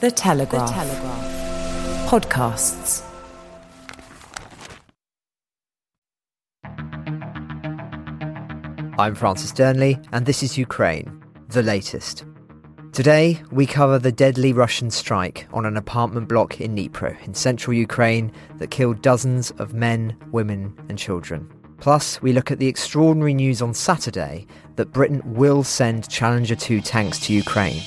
The Telegraph. The Telegraph. Podcasts. I'm Francis Dearnley, and this is Ukraine, the latest. Today, we cover the deadly Russian strike on an apartment block in Dnipro, in central Ukraine, that killed dozens of men, women, and children. Plus, we look at the extraordinary news on Saturday that Britain will send Challenger 2 tanks to Ukraine.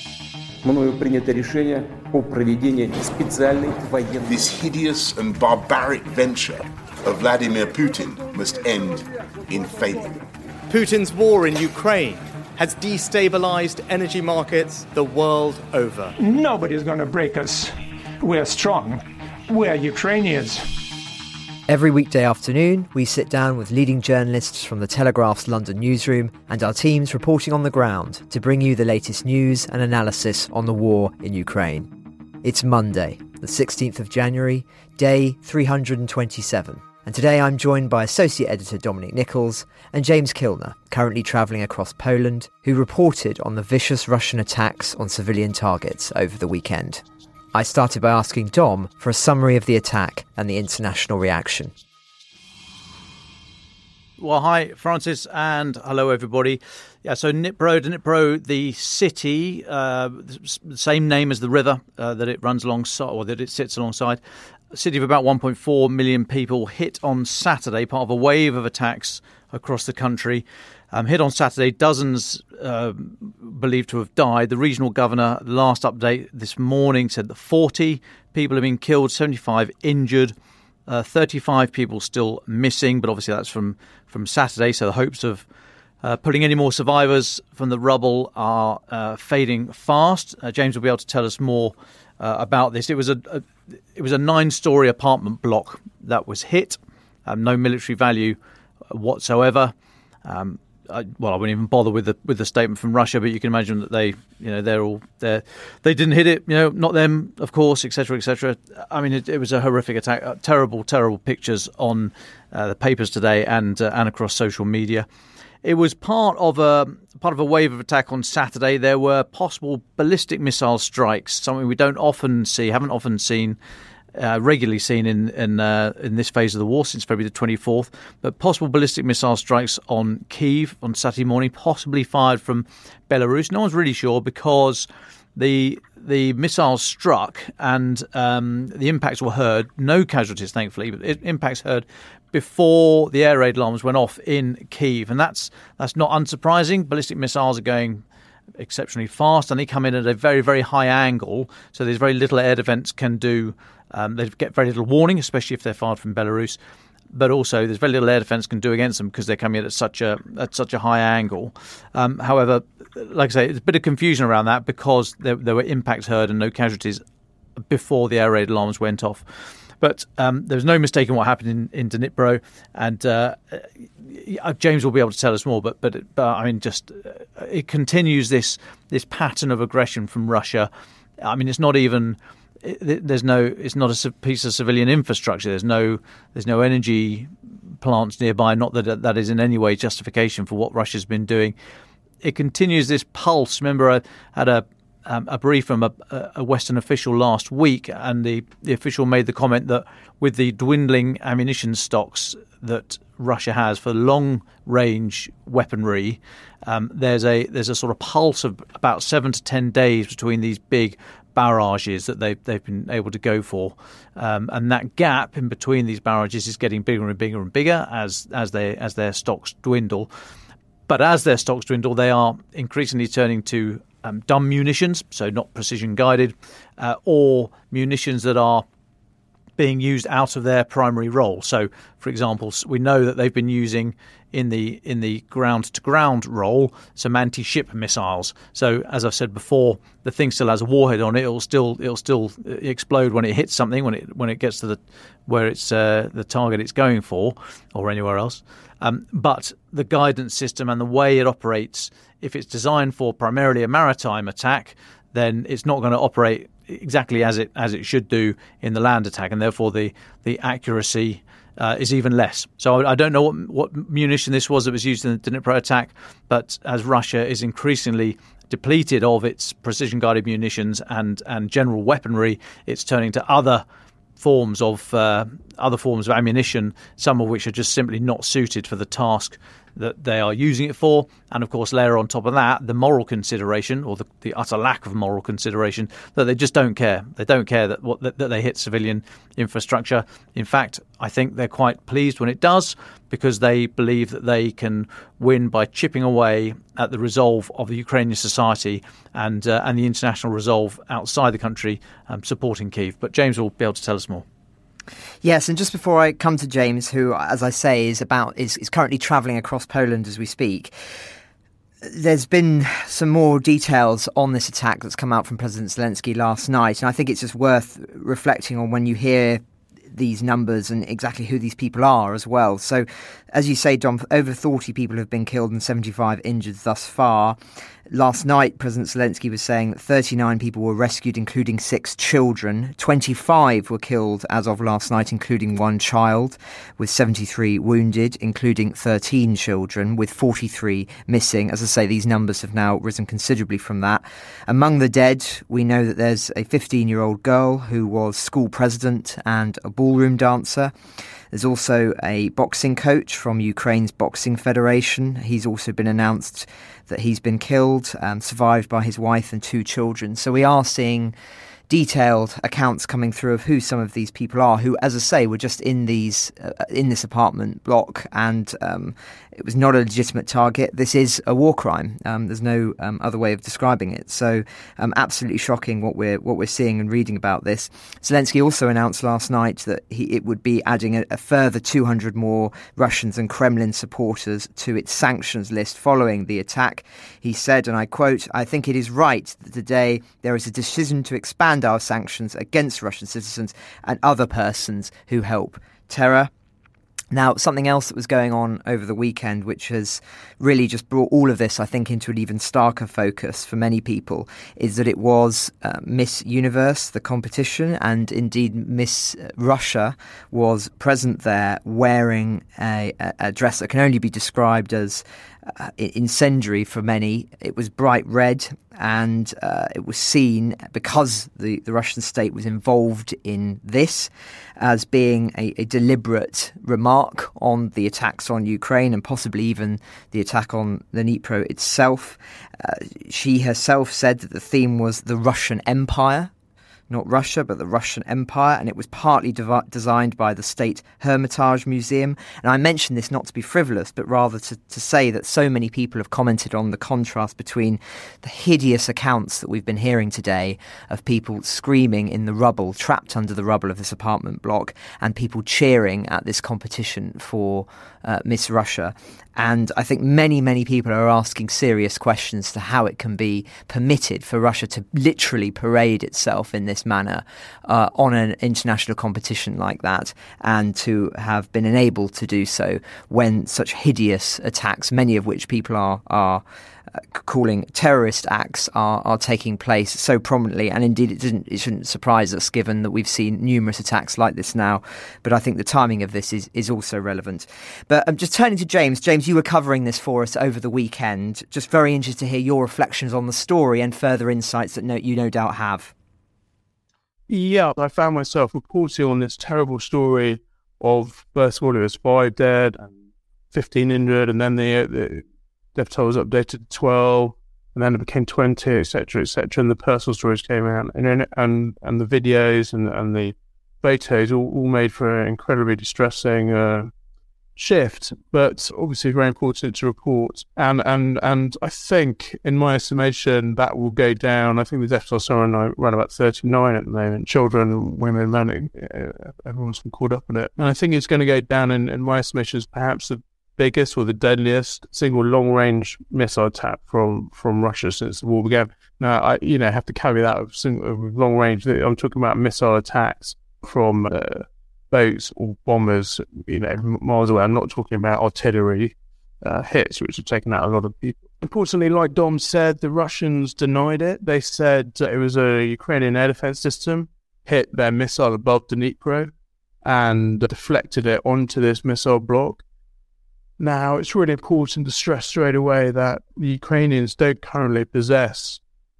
This hideous and barbaric venture of Vladimir Putin must end in failure. Putin's war in Ukraine has destabilized energy markets the world over. Nobody's going to break us. We're strong. We're Ukrainians. Every weekday afternoon, we sit down with leading journalists from the Telegraph's London newsroom and our teams reporting on the ground to bring you the latest news and analysis on the war in Ukraine. It's Monday, the 16th of January, day 327. And today I'm joined by Associate Editor Dominic Nicholls and James Kilner, currently travelling across Poland, who reported on the vicious Russian attacks on civilian targets over the weekend. I started by asking Dom for a summary of the attack and the international reaction. Well, hi, Francis, and hello, everybody. Yeah, so Dnipro, Dnipro, the city, uh, same name as the river uh, that it runs alongside, or that it sits alongside. A city of about 1.4 million people hit on Saturday, part of a wave of attacks across the country. Um, hit on Saturday, dozens uh, believed to have died. The regional governor, last update this morning, said that 40 people have been killed, 75 injured. Uh, 35 people still missing, but obviously that's from, from Saturday, so the hopes of uh, pulling any more survivors from the rubble are uh, fading fast. Uh, James will be able to tell us more uh, about this. It was a, a it was a nine-story apartment block that was hit. Um, no military value whatsoever. Um, I, well, I wouldn't even bother with the with the statement from Russia, but you can imagine that they, you know, they're all they they didn't hit it, you know, not them, of course, etc., etc. I mean, it, it, was a horrific attack, uh, terrible, terrible pictures on uh, the papers today and uh, and across social media. It was part of a part of a wave of attack on Saturday. There were possible ballistic missile strikes, something we don't often see, haven't often seen uh, regularly seen in in, uh, in this phase of the war since February the 24th. But possible ballistic missile strikes on Kiev on Saturday morning, possibly fired from Belarus. No one's really sure because the the missiles struck and um, the impacts were heard. No casualties, thankfully, but impacts heard before the air raid alarms went off in Kiev, and that's that's not unsurprising. Ballistic missiles are going exceptionally fast and they come in at a very very high angle so there's very little air defense can do um, they get very little warning, especially if they're fired from Belarus. But also, there's very little air defence can do against them because they're coming in at such a at such a high angle. Um, however, like I say, there's a bit of confusion around that because there, there were impacts heard and no casualties before the air raid alarms went off. But um, there's no mistaking what happened in, in Dnipro, and uh, uh, James will be able to tell us more. But but, but I mean, just uh, it continues this this pattern of aggression from Russia. I mean, it's not even there's no it's not a piece of civilian infrastructure. There's no there's no energy plants nearby. Not that that is in any way justification for what Russia's been doing. It continues this pulse. Remember, I had a um, a brief from a, a, Western official last week, and the, the official made the comment that with the dwindling ammunition stocks that Russia has for long range weaponry, um, there's a there's a sort of pulse of about seven to ten days between these big barrages that they've they've been able to go for, um, and that gap in between these barrages is getting bigger and bigger and bigger as as they as their stocks dwindle. But as their stocks dwindle, they are increasingly turning to um, dumb munitions, so not precision guided, uh, or munitions that are being used out of their primary role. So, for example, we know that they've been using in the in the ground to ground role some anti ship missiles. So, as I've said before, the thing still has a warhead on it. It'll still it'll still uh, explode when it hits something when it when it gets to the where it's uh, the target it's going for or anywhere else. Um, but the guidance system and the way it operates if it's designed for primarily a maritime attack, then it's not going to operate exactly as it as it should do in the land attack, and therefore the the accuracy uh, is even less. So I, don't know what what munition this was that was used in the Dnipro attack, but as Russia is increasingly depleted of its precision guided munitions and and general weaponry, it's turning to other forms of uh, other forms of ammunition, some of which are just simply not suited for the task that they are using it for. And of course, layer on top of that the moral consideration or the, the utter lack of moral consideration that they just don't care. They don't care that, what, that, that they hit civilian infrastructure. In fact, I think they're quite pleased when it does because they believe that they can win by chipping away at the resolve of the Ukrainian society and uh, and the international resolve outside the country um, supporting Kiev. But James will be able to tell us more. Yes, and just before I come to James, who, as I say, is about is, is currently travelling across Poland as we speak. There's been some more details on this attack that's come out from President Zelensky last night, and I think it's just worth reflecting on when you hear these numbers and exactly who these people are as well. So, as you say, Dom, over 40 people have been killed and 75 injured thus far. Last night, President Zelensky was saying that 39 people were rescued, including six children. 25 were killed as of last night, including one child, with 73 wounded, including 13 children, with 43 missing. As I say, these numbers have now risen considerably from that. Among the dead, we know that there's a 15 year old girl who was school president and a ballroom dancer. There's also a boxing coach from Ukraine's Boxing Federation. He's also been announced that he's been killed, um, survived by his wife and two children. So we are seeing detailed accounts coming through of who some of these people are, who, as I say, were just in these uh, in this apartment block, and um, it was not a legitimate target. This is a war crime. Um, there's no um, other way of describing it. So, um, absolutely shocking what we're what we're seeing and reading about this. Zelensky also announced last night that he it would be adding a, a further 200 more Russians and Kremlin supporters to its sanctions list following the attack. He said, and I quote: "I think it is right that today there is a decision to expand." expand our sanctions against Russian citizens and other persons who help terror. Now, something else that was going on over the weekend, which has really just brought all of this, I think, into an even starker focus for many people, is that it was uh, Miss Universe, the competition, and indeed Miss Russia was present there wearing a, a dress that can only be described as uh, incendiary for many. It was bright red, and uh, it was seen because the, the Russian state was involved in this as being a, a, deliberate remark on the attacks on Ukraine and possibly even the attack on the Dnipro itself. Uh, she herself said that the theme was the Russian Empire, not Russia, but the Russian Empire, and it was partly designed by the State Hermitage Museum. And I mention this not to be frivolous, but rather to, to say that so many people have commented on the contrast between the hideous accounts that we've been hearing today of people screaming in the rubble, trapped under the rubble of this apartment block, and people cheering at this competition for uh, Miss Russia. And I think many, many people are asking serious questions to how it can be permitted for Russia to literally parade itself in this manner uh, on an international competition like that, and to have been enabled to do so when such hideous attacks, many of which people are are calling terrorist acts are, are taking place so prominently. And indeed, it, didn't, it shouldn't surprise us given that we've seen numerous attacks like this now. But I think the timing of this is, is also relevant. But I'm um, just turning to James. James, you were covering this for us over the weekend. Just very interested to hear your reflections on the story and further insights that no, you no doubt have. Yeah, I found myself reporting on this terrible story of first of all, it was five dead and 15 injured, and then the, the was updated to 12 and then it became 20 etc etc and the personal stories came out. And and and the videos and and the photos all, all made for an incredibly distressing uh, shift. But obviously very important to report. And and and i think in my estimation that will go down. I think the death toll somewhere around about 39 at the moment children women men uh, everyone's been caught up in it. And i think it's going to go down in, in my estimation is perhaps the biggest or the deadliest single long range missile attack from, from Russia since the war began. Now, I you know have to carry that with, with long range. I'm talking about missile attacks from uh, boats or bombers, you know, miles away. I'm not talking about artillery uh, hits, which have taken out a lot of people. Importantly, like Dom said, the Russians denied it. They said it was a Ukrainian air defense system hit their missile above Dnipro and deflected it onto this missile block. Now, it's really important to stress straight away that the Ukrainians don't currently possess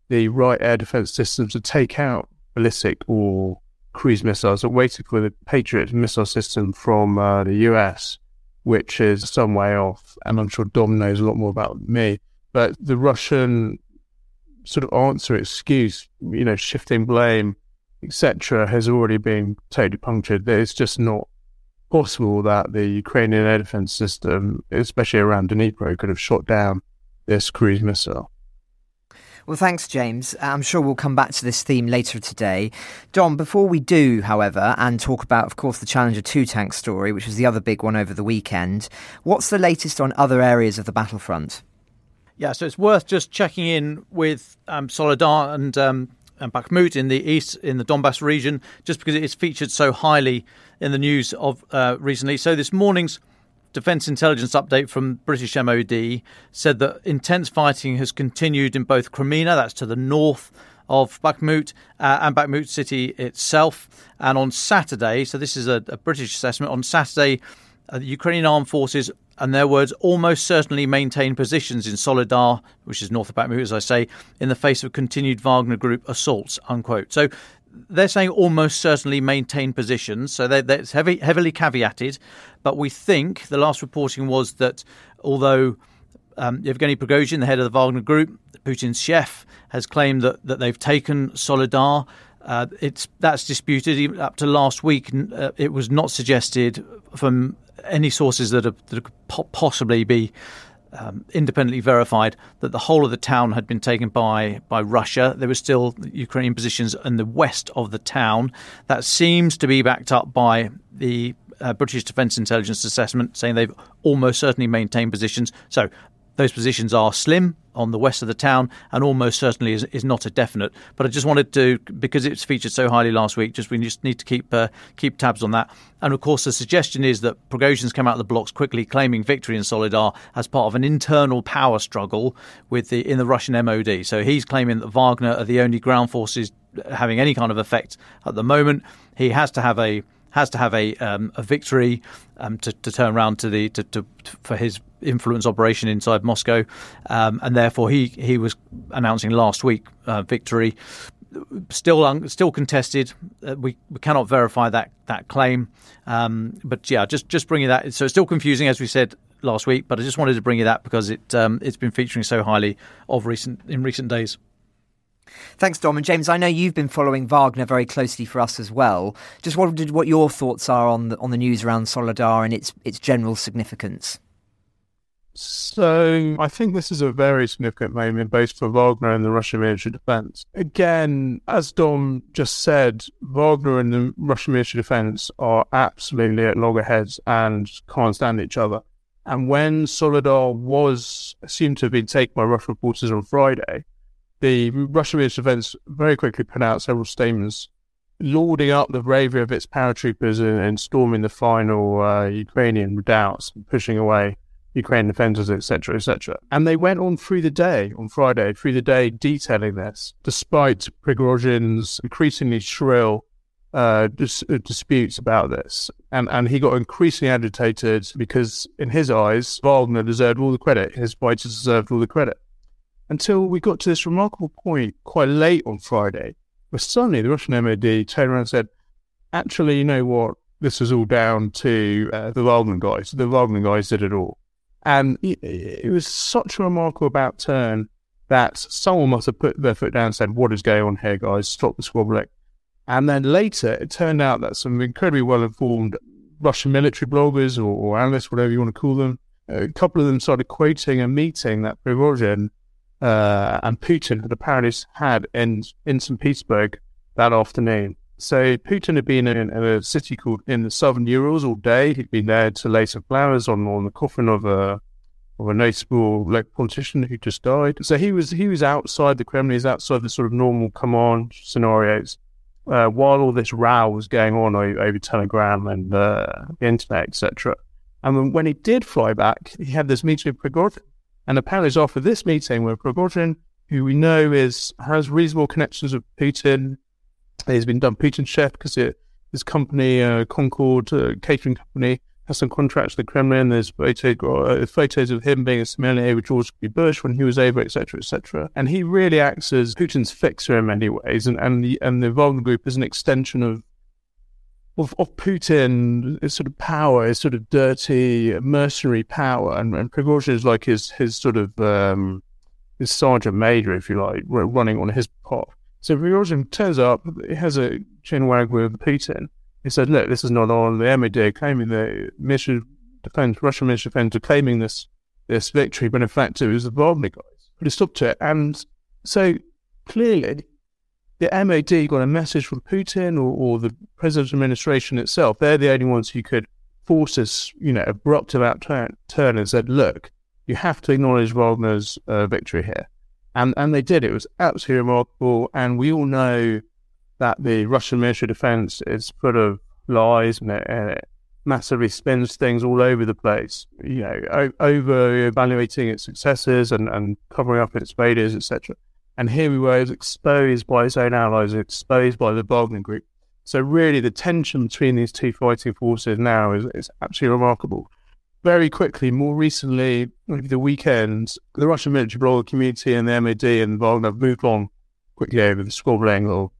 the right air defense systems to take out ballistic or cruise missiles. They're waiting for the Patriot missile system from uh, the US, which is some way off. And I'm sure Dom knows a lot more about me. But the Russian sort of answer, excuse, you know, shifting blame, etc., has already been totally punctured. It's just not possible that the Ukrainian air defense system, especially around Dnipro, could have shot down this cruise missile. Well, thanks, James. I'm sure we'll come back to this theme later today. Dom, before we do, however, and talk about, of course, the Challenger 2 tank story, which was the other big one over the weekend, what's the latest on other areas of the battlefront? Yeah, so it's worth just checking in with um, Soledar and um, and Bakhmut in the east, in the Donbass region, just because it is featured so highly in the news of uh, recently. So this morning's defence intelligence update from British MOD said that intense fighting has continued in both Kreminna, that's to the north of Bakhmut, uh, and Bakhmut city itself. And on Saturday, so this is a, a British assessment, on Saturday, uh, the Ukrainian armed forces and their words almost certainly maintain positions in Soledar, which is north of Bakhmut, as I say, in the face of continued Wagner Group assaults. Unquote. So they're saying almost certainly maintain positions. So they're heavy, heavily caveated. But we think the last reporting was that although um, Yevgeny Prigozhin, the head of the Wagner Group, Putin's chef, has claimed that, that they've taken Soledar. Uh, it's that's disputed. Even up to last week, uh, it was not suggested from any sources that, are, that could possibly be um, independently verified that the whole of the town had been taken by by Russia. There were still Ukrainian positions in the west of the town. That seems to be backed up by the uh, British Defence Intelligence assessment, saying they've almost certainly maintained positions. So those positions are slim on the west of the town and almost certainly is, is not a definite. But I just wanted to, because it's featured so highly last week, just we just need to keep uh, keep tabs on that. And of course, the suggestion is that Prigozhin's come out of the blocks quickly, claiming victory in Soledar as part of an internal power struggle with the in the Russian MOD. So he's claiming that Wagner are the only ground forces having any kind of effect at the moment. He has to have a has to have a um, a victory um, to, to turn around to the to, to, for his influence operation inside Moscow, um, and therefore he he was announcing last week uh, victory. Still, un- still contested. Uh, we, we cannot verify that that claim, um, but yeah, just just bringing that. So it's still confusing, as we said last week. But I just wanted to bring you that because it um, it's been featuring so highly of recent in recent days. Thanks, Dom and James. I know you've been following Wagner very closely for us as well. Just wondered what your thoughts are on the on the news around Soledar and its its general significance. So I think this is a very significant moment both for Wagner and the Russian military defense. Again, as Dom just said, Wagner and the Russian military defense are absolutely at loggerheads and can't stand each other. And when Soledar was assumed to have been taken by Russian forces on Friday, the Russian Defense very quickly put out several statements lauding up the bravery of its paratroopers in storming the final uh, Ukrainian redoubts, pushing away Ukrainian defenders, etc., etc. And they went on through the day, on Friday, through the day, detailing this, despite Prigozhin's increasingly shrill uh, dis- uh, disputes about this. And, and he got increasingly agitated because, in his eyes, Wagner deserved all the credit. His fighters deserved all the credit. Until we got to this remarkable point quite late on Friday, where suddenly the Russian MOD turned around and said, actually, you know what? This was all down to uh, the Wagner guys. The Wagner guys did it all. And it, it was such a remarkable about turn that someone must have put their foot down and said, what is going on here, guys? Stop the squabbling. And then later, it turned out that some incredibly well informed Russian military bloggers or, or, analysts, whatever you want to call them, a couple of them started quoting a meeting that Prigozhin uh, and Putin had apparently had in, in St. Petersburg that afternoon. So Putin had been in, in, a city called in the southern Urals all day. He'd been there to lay some flowers on, on the coffin of a of a notable like politician who just died. So he was he was outside the Kremlin. He's outside the sort of normal command scenarios uh, while all this row was going on over, over Telegram and uh, the internet, etc. And when he did fly back, he had this meeting with Prigozhin. And apparently, it's after this meeting with Prigozhin, who we know is has reasonable connections with Putin, he's been done Putin's chef because his company, uh, Concord uh, Catering Company, has some contracts with the Kremlin. There's photos, uh, photos of him being a sommelier with George W. Bush when he was over, etc., etc. And he really acts as Putin's fixer in many ways, and and the and the Wagner Group is an extension of. Of, of Putin, his sort of power, his sort of dirty mercenary power, and, and Prigozhin is like his his sort of um, his sergeant major, if you like, running on his path. So Prigozhin turns up, he has a chin wag with Putin, he said, look, this is not on. The MOD claiming the Ministry Defense, Russian Ministry of Defense are claiming this this victory, but in fact it was the Wagner guys put a stop to it. And so clearly the MOD got a message from Putin or, or the president's administration itself. They're the only ones who could force this, you know, abrupt about turn, turn and said, look, you have to acknowledge Wagner's uh, victory here. And, and they did. It was absolutely remarkable. And we all know that the Russian Ministry of Defense is full of lies and it, and it massively spins things all over the place, you know, o- over evaluating its successes and, and covering up its failures, etc. And here we were, exposed by its own allies, exposed by the Wagner Group. So really, the tension between these two fighting forces now is, is absolutely remarkable. Very quickly, more recently, the weekend, the Russian military blogger community and the MOD and Wagner have moved on quickly over the squabbling or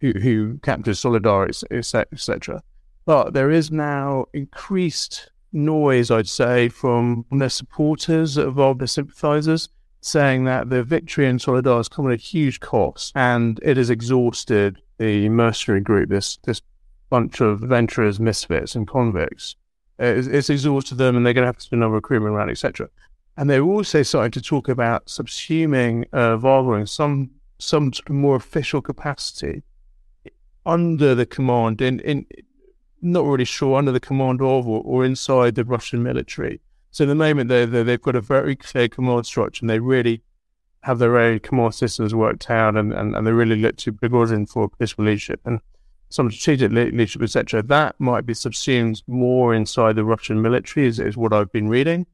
who, who captures Soledar, etc. But there is now increased noise, I'd say, from their supporters, of their sympathizers, saying that the victory in Soledar has come at a huge cost and it has exhausted the mercenary group, this this bunch of adventurers, misfits, and convicts. It's, it's exhausted them and they're going to have to do another recruitment round, etc. And they're also starting to talk about subsuming uh, Wagner in some, some sort of more official capacity under the command, in, in not really sure, under the command of or, or inside the Russian military. So at the moment, they they've got a very clear command structure and they really have their own command systems worked out and, and, and they really look to Prigozhin for political leadership and some strategic leadership, etc. That might be subsumed more inside the Russian military, is, is what I've been reading.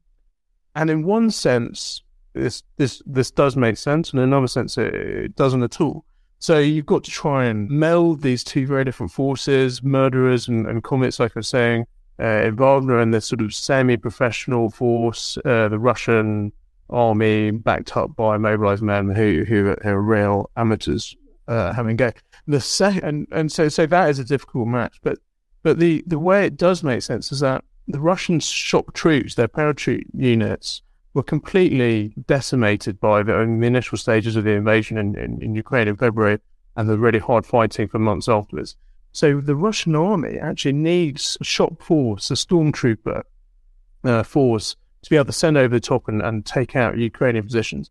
And in one sense, this this this does make sense, and in another sense, it, it doesn't at all. So you've got to try and meld these two very different forces, murderers and, and comets, like I was saying, in Wagner and sort of semi-professional force, uh, the Russian army backed up by mobilized men who, who, are real amateurs uh, having go. The se- and, and so so that is a difficult match. But but the, the way it does make sense is that the Russian shock troops, their paratroop units, were completely decimated by the, the initial stages of the invasion in, in, in, Ukraine in February and the really hard fighting for months afterwards. So the Russian army actually needs a shock force, a stormtrooper uh, force, to be able to send over the top and, and take out Ukrainian positions.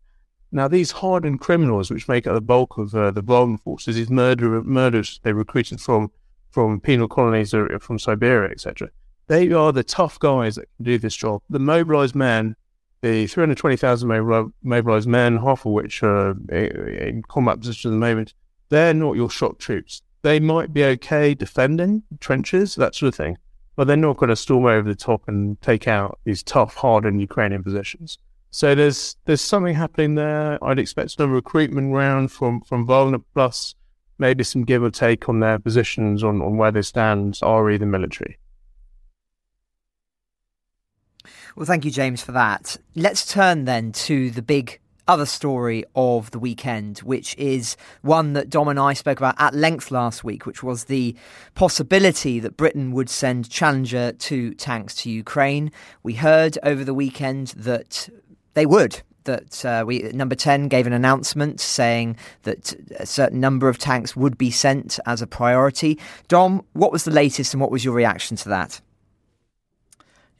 Now, these hardened criminals, which make up the bulk of uh, the Wagner forces, these murder, murderers they recruited from from penal colonies or from Siberia, etc. They are the tough guys that can do this job. The mobilized men the 320,000 mobilized men, half of which are in combat positions at the moment, they're not your shock troops. They might be okay defending trenches, that sort of thing, but they're not going to storm over the top and take out these tough, hardened Ukrainian positions. So there's there's something happening there. I'd expect some recruitment round from from Wagner plus maybe some give or take on their positions on, on where they stand, RE the military. Well, thank you, James, for that. Let's turn then to the big other story of the weekend, which is one that Dom and I spoke about at length last week, which was the possibility that Britain would send Challenger 2 tanks to Ukraine. We heard over the weekend that they would. That uh, we number ten gave an announcement saying that a certain number of tanks would be sent as a priority. Dom, what was the latest, and what was your reaction to that?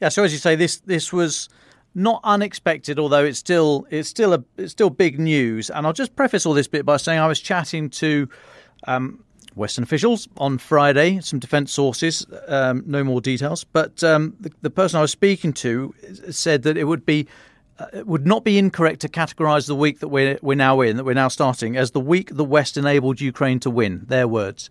Yeah, so as you say, this this was not unexpected, although it's still it's still a it's still big news. And I'll just preface all this bit by saying I was chatting to um, Western officials on Friday, some defence sources, um, no more details, but um, the, the, person I was speaking to said that it would be. Uh, it would not be incorrect to categorise the week that we're we're now in, that we're now starting, as the week the West enabled Ukraine to win. Their words,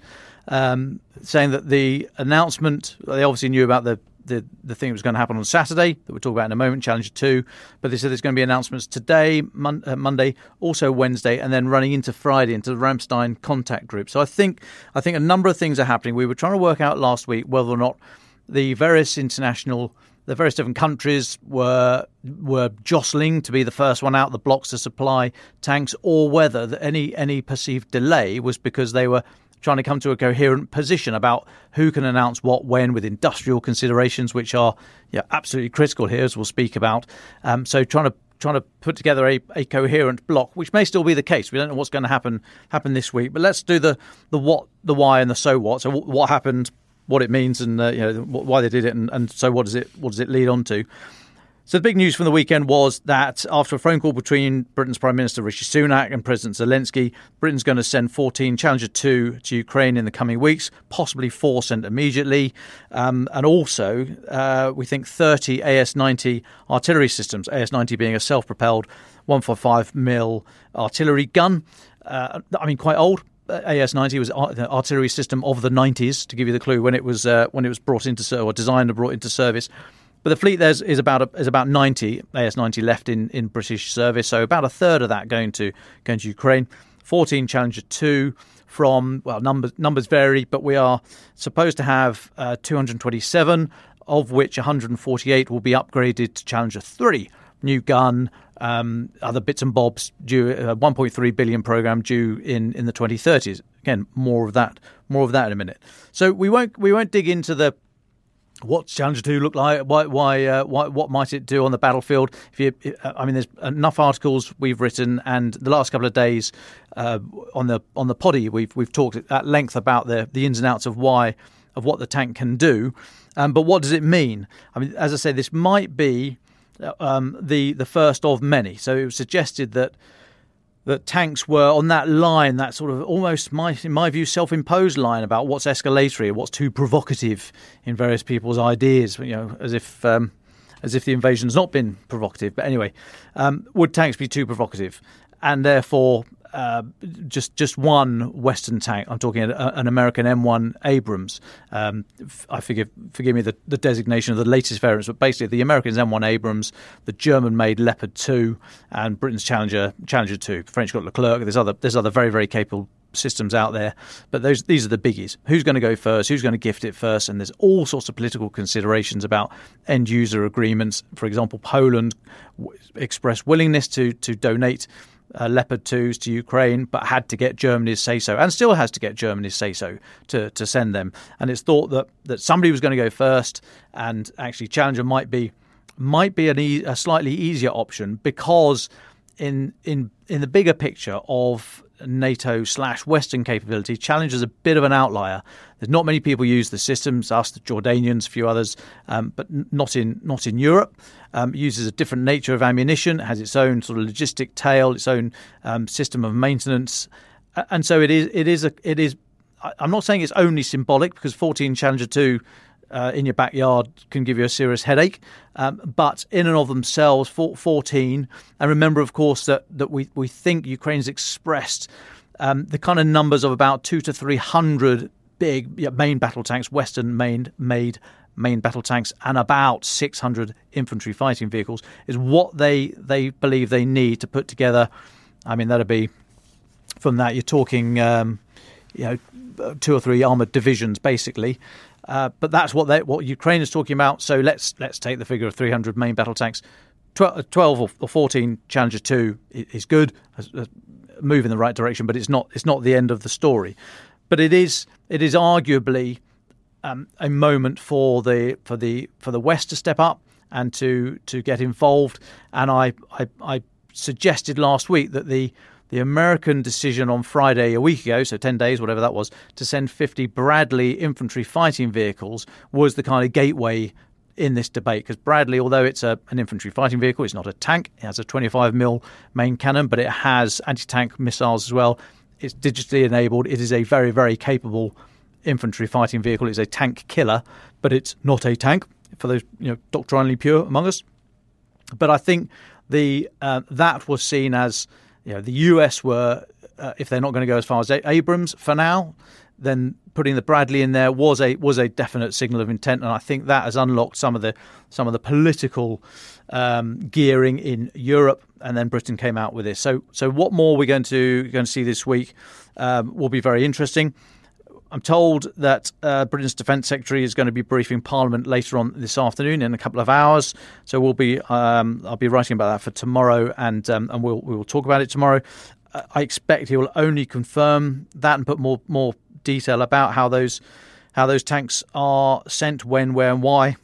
um, saying that the announcement they obviously knew about the the, the thing that was going to happen on Saturday that we'll talk about in a moment, Challenger 2. But they said there's going to be announcements today, mon- uh, Monday, also Wednesday, and then running into Friday into the Ramstein contact group. So I think I think a number of things are happening. We were trying to work out last week whether or not the various international the various different countries were were jostling to be the first one out the blocks to supply tanks, or whether any any perceived delay was because they were trying to come to a coherent position about who can announce what when with industrial considerations, which are yeah, absolutely critical here, as we'll speak about. Um, so trying to trying to put together a, a coherent block, which may still be the case. We don't know what's going to happen happen this week, but let's do the the what, the why, and the so what. So what happened, what it means, and uh, you know why they did it, and, and so what does it what does it lead on to? So the big news from the weekend was that after a phone call between Britain's Prime Minister Rishi Sunak and President Zelensky, Britain's going to send 14 Challenger 2 to Ukraine in the coming weeks, possibly four sent immediately, um, and also uh, we think 30 AS-90 artillery systems. AS-90 being a self-propelled 145 mil artillery gun. Uh, I mean, quite old, AS90 was the artillery system of the 90s. To give you the clue, when it was uh, when it was brought into or designed and brought into service, but the fleet there is about is about 90 AS90 left in, in British service, so about a third of that going to going to Ukraine. 14 Challenger 2 from well numbers numbers vary, but we are supposed to have uh, 227, of which 148 will be upgraded to Challenger 3. New gun, um, other bits and bobs due uh, 1.3 billion program due in, in the 2030s. Again, more of that, more of that in a minute. So we won't we won't dig into the What's Challenger Two look like? Why, why, uh, why, what might it do on the battlefield? If you, I mean, there's enough articles we've written, and the last couple of days uh, on the on the poddy, we've we've talked at length about the the ins and outs of why of what the tank can do. Um, but what does it mean? I mean, as I say, this might be um, the the first of many. So it was suggested that that tanks were on that line, that sort of almost, my, in my view, self-imposed line about what's escalatory, what's too provocative in various people's ideas. You know, as if um, as if the invasion's not been provocative. But anyway, um, would tanks be too provocative, and therefore uh, just just one Western tank. I'm talking an, an American M1 Abrams. Um, I forgive forgive me the, the, designation of the latest variants, but basically the Americans M1 Abrams, the German-made Leopard 2, and Britain's Challenger Challenger 2. French got Leclerc. There's other there's other very very capable systems out there, but those these are the biggies. Who's going to go first? Who's going to gift it first? And there's all sorts of political considerations about end user agreements. For example, Poland expressed willingness to to donate uh, Leopard 2s to Ukraine, but had to get Germany's say so, and still has to get Germany's say so to, to send them. And it's thought that, that somebody was going to go first, and actually Challenger might be might be e- a slightly easier option because in in in the bigger picture of NATO slash Western capability, Challenger is a bit of an outlier. There's not many people use the systems, us, the Jordanians, a few others, um, but not in not in Europe. Um, uses a different nature of ammunition, has its own sort of logistic tail, its own um, system of maintenance, and so it is. It is a. It is. I'm not saying it's only symbolic because 14 Challenger 2 uh, in your backyard can give you a serious headache. Um, but in and of themselves, 14. And remember, of course, that, that we, we think Ukraine's expressed um, the kind of numbers of about two to 300 big main battle tanks, Western made, made main battle tanks, and about 600 infantry fighting vehicles is what they, they believe they need to put together. I mean, that'd be from that, you're talking. Um, you know, two or three armored divisions, basically. Uh, but that's what what Ukraine is talking about. So let's let's take the figure of 300 main battle tanks. 12, 12 or 14 Challenger 2 is good, a move in the right direction, but it's not it's not the end of the story. But it is it is arguably um, a moment for the for the for the West to step up and to to get involved. And I I, I suggested last week that the the American decision on Friday a week ago, so 10 days, whatever that was, to send 50 Bradley infantry fighting vehicles was the kind of gateway in this debate because Bradley, although it's a, an infantry fighting vehicle, it's not a tank. It has a 25 mil main cannon, but it has anti-tank missiles as well. It's digitally enabled. It is a very, very capable infantry fighting vehicle. It's a tank killer, but it's not a tank for those you know doctrinally pure among us. But I think the uh, that was seen as you know, the US were, uh, if they're not going to go as far as Abrams for now, then putting the Bradley in there was a was a definite signal of intent, and I think that has unlocked some of the some of the political um, gearing in Europe, and then Britain came out with this. So so what more we're going to going to see this week um, will be very interesting. I'm told that uh, Britain's Defence Secretary is going to be briefing Parliament later on this afternoon in a couple of hours. So we'll be um, I'll be writing about that for tomorrow, and um, and we'll we will talk about it tomorrow. Uh, I expect he will only confirm that and put more more detail about how those how those tanks are sent, when, where, and why.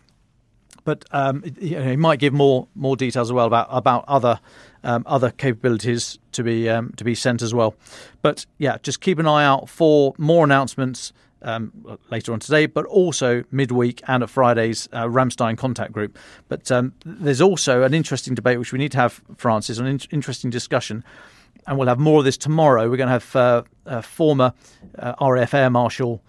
But um, he might give more more details as well about about other um, other capabilities to be um, to be sent as well. But yeah, just keep an eye out for more announcements um, later on today, but also midweek and at Friday's uh, Ramstein contact group. But um, there's also an interesting debate which we need to have, Francis, an in- interesting discussion. And we'll have more of this tomorrow. We're going to have uh, uh, former RAF Air Marshal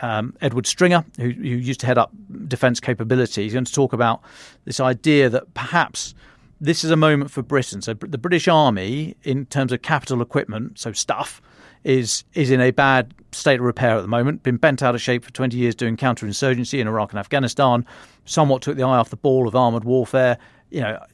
um, Edward Stringer, who, who, used to head up defence capability. He's going to talk about this idea that perhaps this is a moment for Britain. So the British Army, in terms of capital equipment, so stuff, is is in a bad state of repair at the moment. Been bent out of shape for 20 years doing counterinsurgency in Iraq and Afghanistan. Somewhat took the eye off the ball of armoured warfare. You know,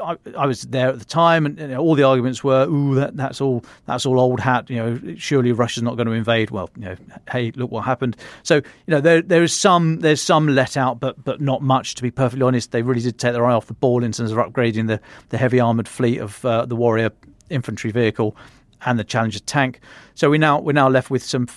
I, I, was there at the time, and you know, all the arguments were, "Ooh, that, that's all that's all old hat." You know, surely Russia's not going to invade. Well, you know, hey, look what happened. So you know, there there is some there's some let out, but but not much. To be perfectly honest, they really did take their eye off the ball in terms of upgrading the the heavy armored fleet of uh, the Warrior infantry vehicle and the Challenger tank. So we now we're now left with some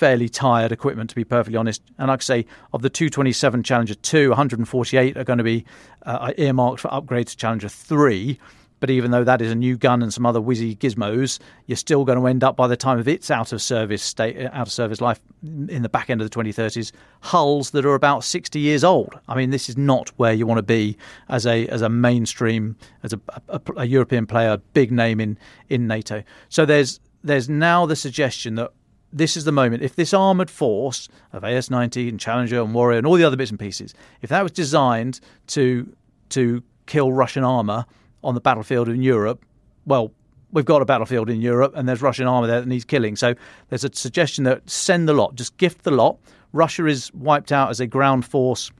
fairly tired equipment, to be perfectly honest. And like I say, of the 227 Challenger 2, 148 are going to be uh, earmarked for upgrade to Challenger 3. But even though that is a new gun and some other whizzy gizmos, you're still going to end up by the time of its out of service state, uh, out of service life in the back end of the 2030s, hulls that are about 60 years old. I mean, this is not where you want to be as a as a mainstream, as a, a, a European player, big name in in NATO. So there's there's now the suggestion that this is the moment. If this armoured force of AS 90 and Challenger and Warrior and all the other bits and pieces, if that was designed to to kill Russian armour on the battlefield in Europe, well, we've got a battlefield in Europe and there's Russian armour there that needs killing. So there's a suggestion that send the lot, just gift the lot. Russia is wiped out as a ground force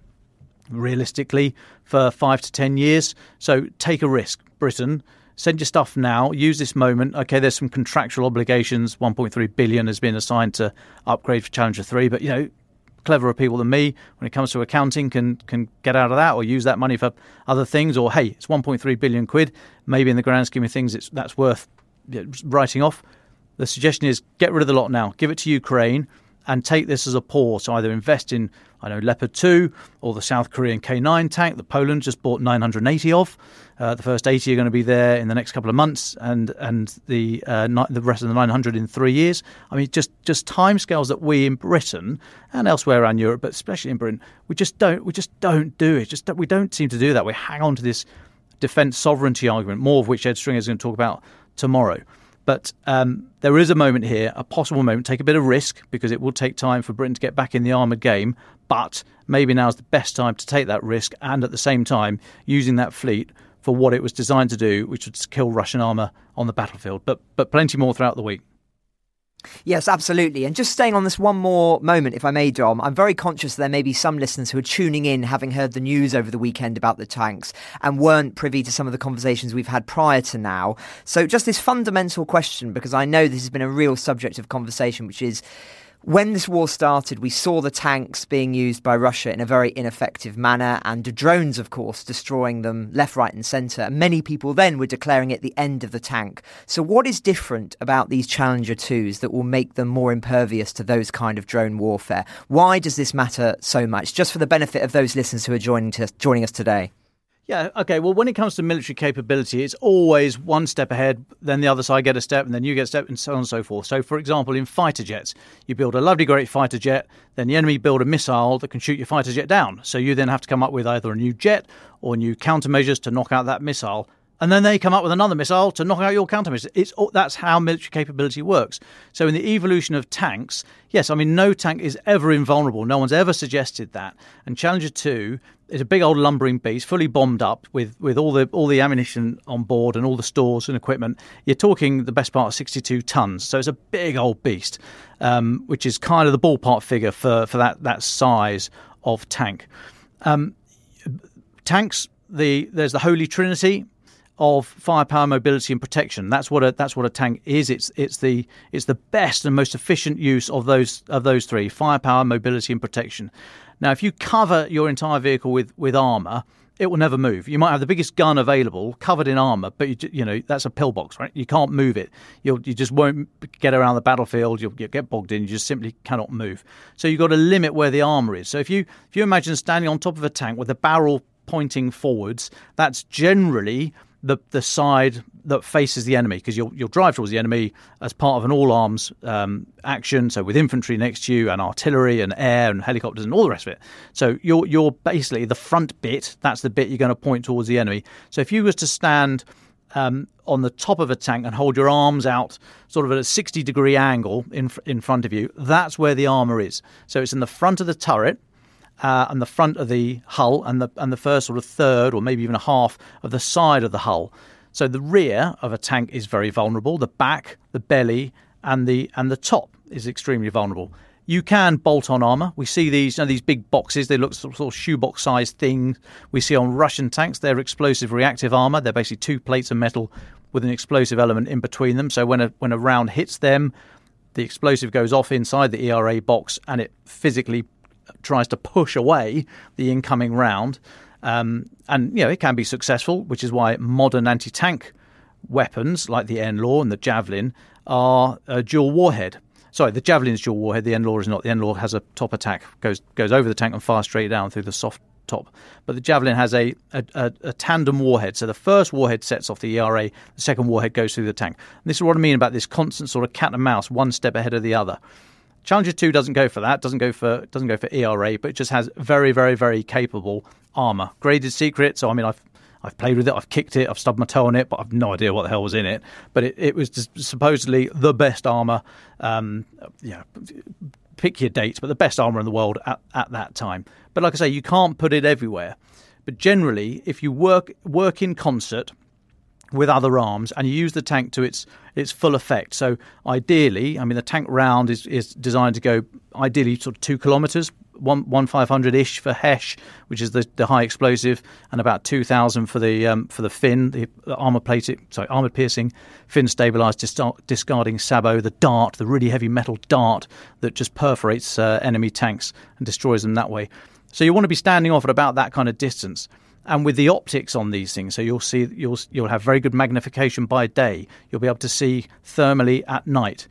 realistically for five to ten years. So take a risk, Britain send your stuff now. Use this moment. Okay, there's some contractual obligations. 1.3 billion has been assigned to upgrade for Challenger 3, but you know, cleverer people than me when it comes to accounting can can get out of that or use that money for other things. Or hey, it's 1.3 billion quid. Maybe in the grand scheme of things, it's that's worth writing off. The suggestion is get rid of the lot now. Give it to Ukraine and take this as a pause. So either invest in, I know, Leopard 2 or the South Korean K9 tank that Poland just bought 980 of. Uh, the first 80 are going to be there in the next couple of months, and and the uh, the rest of the 900 in three years. I mean, just just timescales that we in Britain and elsewhere around Europe, but especially in Britain, we just don't we just don't do it. Just we don't seem to do that. We hang on to this defence sovereignty argument, more of which Ed Stringer is going to talk about tomorrow. But um, there is a moment here, a possible moment. Take a bit of risk because it will take time for Britain to get back in the armoured game. But maybe now is the best time to take that risk and at the same time using that fleet for what it was designed to do, which was to kill Russian armour on the battlefield. But but plenty more throughout the week. Yes, absolutely. And just staying on this one more moment, if I may, Dom, I'm very conscious there may be some listeners who are tuning in having heard the news over the weekend about the tanks and weren't privy to some of the conversations we've had prior to now. So, just this fundamental question, because I know this has been a real subject of conversation, which is when this war started, we saw the tanks being used by Russia in a very ineffective manner, and drones, of course, destroying them left, right, and centre. Many people then were declaring it the end of the tank. So, what is different about these Challenger 2s that will make them more impervious to those kind of drone warfare? Why does this matter so much? Just for the benefit of those listeners who are joining, to, joining us today. Yeah, okay. Well, when it comes to military capability, it's always one step ahead, then the other side get a step, and then you get a step, and so on and so forth. So, for example, in fighter jets, you build a lovely, great fighter jet, then the enemy build a missile that can shoot your fighter jet down. So you then have to come up with either a new jet or new countermeasures to knock out that missile. And then they come up with another missile to knock out your countermeasures. It's that's how military capability works. So in the evolution of tanks, yes, I mean no tank is ever invulnerable. No one's ever suggested that. And Challenger 2 it's a big old lumbering beast, fully bombed up with, with all the all the ammunition on board and all the stores and equipment. You're talking the best part of 62 tons, so it's a big old beast, um, which is kind of the ballpark figure for for that that size of tank. Um, tanks, the there's the Holy Trinity, of firepower, mobility, and protection. That's what a that's what a tank is. It's it's the it's the best and most efficient use of those of those three: firepower, mobility, and protection. Now, if you cover your entire vehicle with with armor, it will never move. You might have the biggest gun available, covered in armor, but you, you know that's a pillbox, right? You can't move it. You'll, you just won't get around the battlefield. You'll, you'll get bogged in. You just simply cannot move. So you've got to limit where the armor is. So if you if you imagine standing on top of a tank with the barrel pointing forwards, that's generally the the side that faces the enemy because you'll you'll drive towards the enemy as part of an all arms um, action. So with infantry next to you and artillery and air and helicopters and all the rest of it. So you're you're basically the front bit. That's the bit you're going to point towards the enemy. So if you was to stand um, on the top of a tank and hold your arms out sort of at a 60 degree angle in in front of you, that's where the armor is. So it's in the front of the turret uh, and the front of the hull and the and the first sort of third or maybe even a half of the side of the hull. So the rear of a tank is very vulnerable. The back, the belly, and the and the top is extremely vulnerable. You can bolt on armor. We see these you know, these big boxes. They look sort of shoebox sized things. We see on Russian tanks. They're explosive reactive armor. They're basically two plates of metal with an explosive element in between them. So when a when a round hits them, the explosive goes off inside the ERA box and it physically tries to push away the incoming round. Um, and, you know, it can be successful, which is why modern anti tank weapons like the NLAW and the Javelin are a dual warhead. Sorry, the Javelin is dual warhead. The NLAW is not. The NLAW has a top attack, goes goes over the tank and fires straight down through the soft top. But the Javelin has a, a, a, a, tandem warhead. So the first warhead sets off the ERA, the second warhead goes through the tank. And this is what I mean about this constant sort of cat and mouse, one step ahead of the other. Challenger 2 doesn't go for that, doesn't go for doesn't go for ERA, but it just has very, very, very capable armor. Graded secret, so I mean I've I've played with it, I've kicked it, I've stubbed my toe on it, but I've no idea what the hell was in it. But it, it was supposedly the best armor. Um, yeah, pick your dates, but the best armor in the world at, at that time. But like I say, you can't put it everywhere. But generally, if you work work in concert with other arms and you use the tank to its its full effect. So ideally, I mean, the tank round is, is designed to go ideally sort of two kilometres, one one five hundred ish for Hesh, which is the, the high explosive, and about two thousand for the um, for the fin, the, armor plated, sorry, armored piercing, fin stabilized, dis- discarding sabot, the dart, the really heavy metal dart that just perforates uh, enemy tanks and destroys them that way. So you want to be standing off at about that kind of distance and with the optics on these things so you'll see you'll you'll have very good magnification by day. You'll be able to see thermally at night.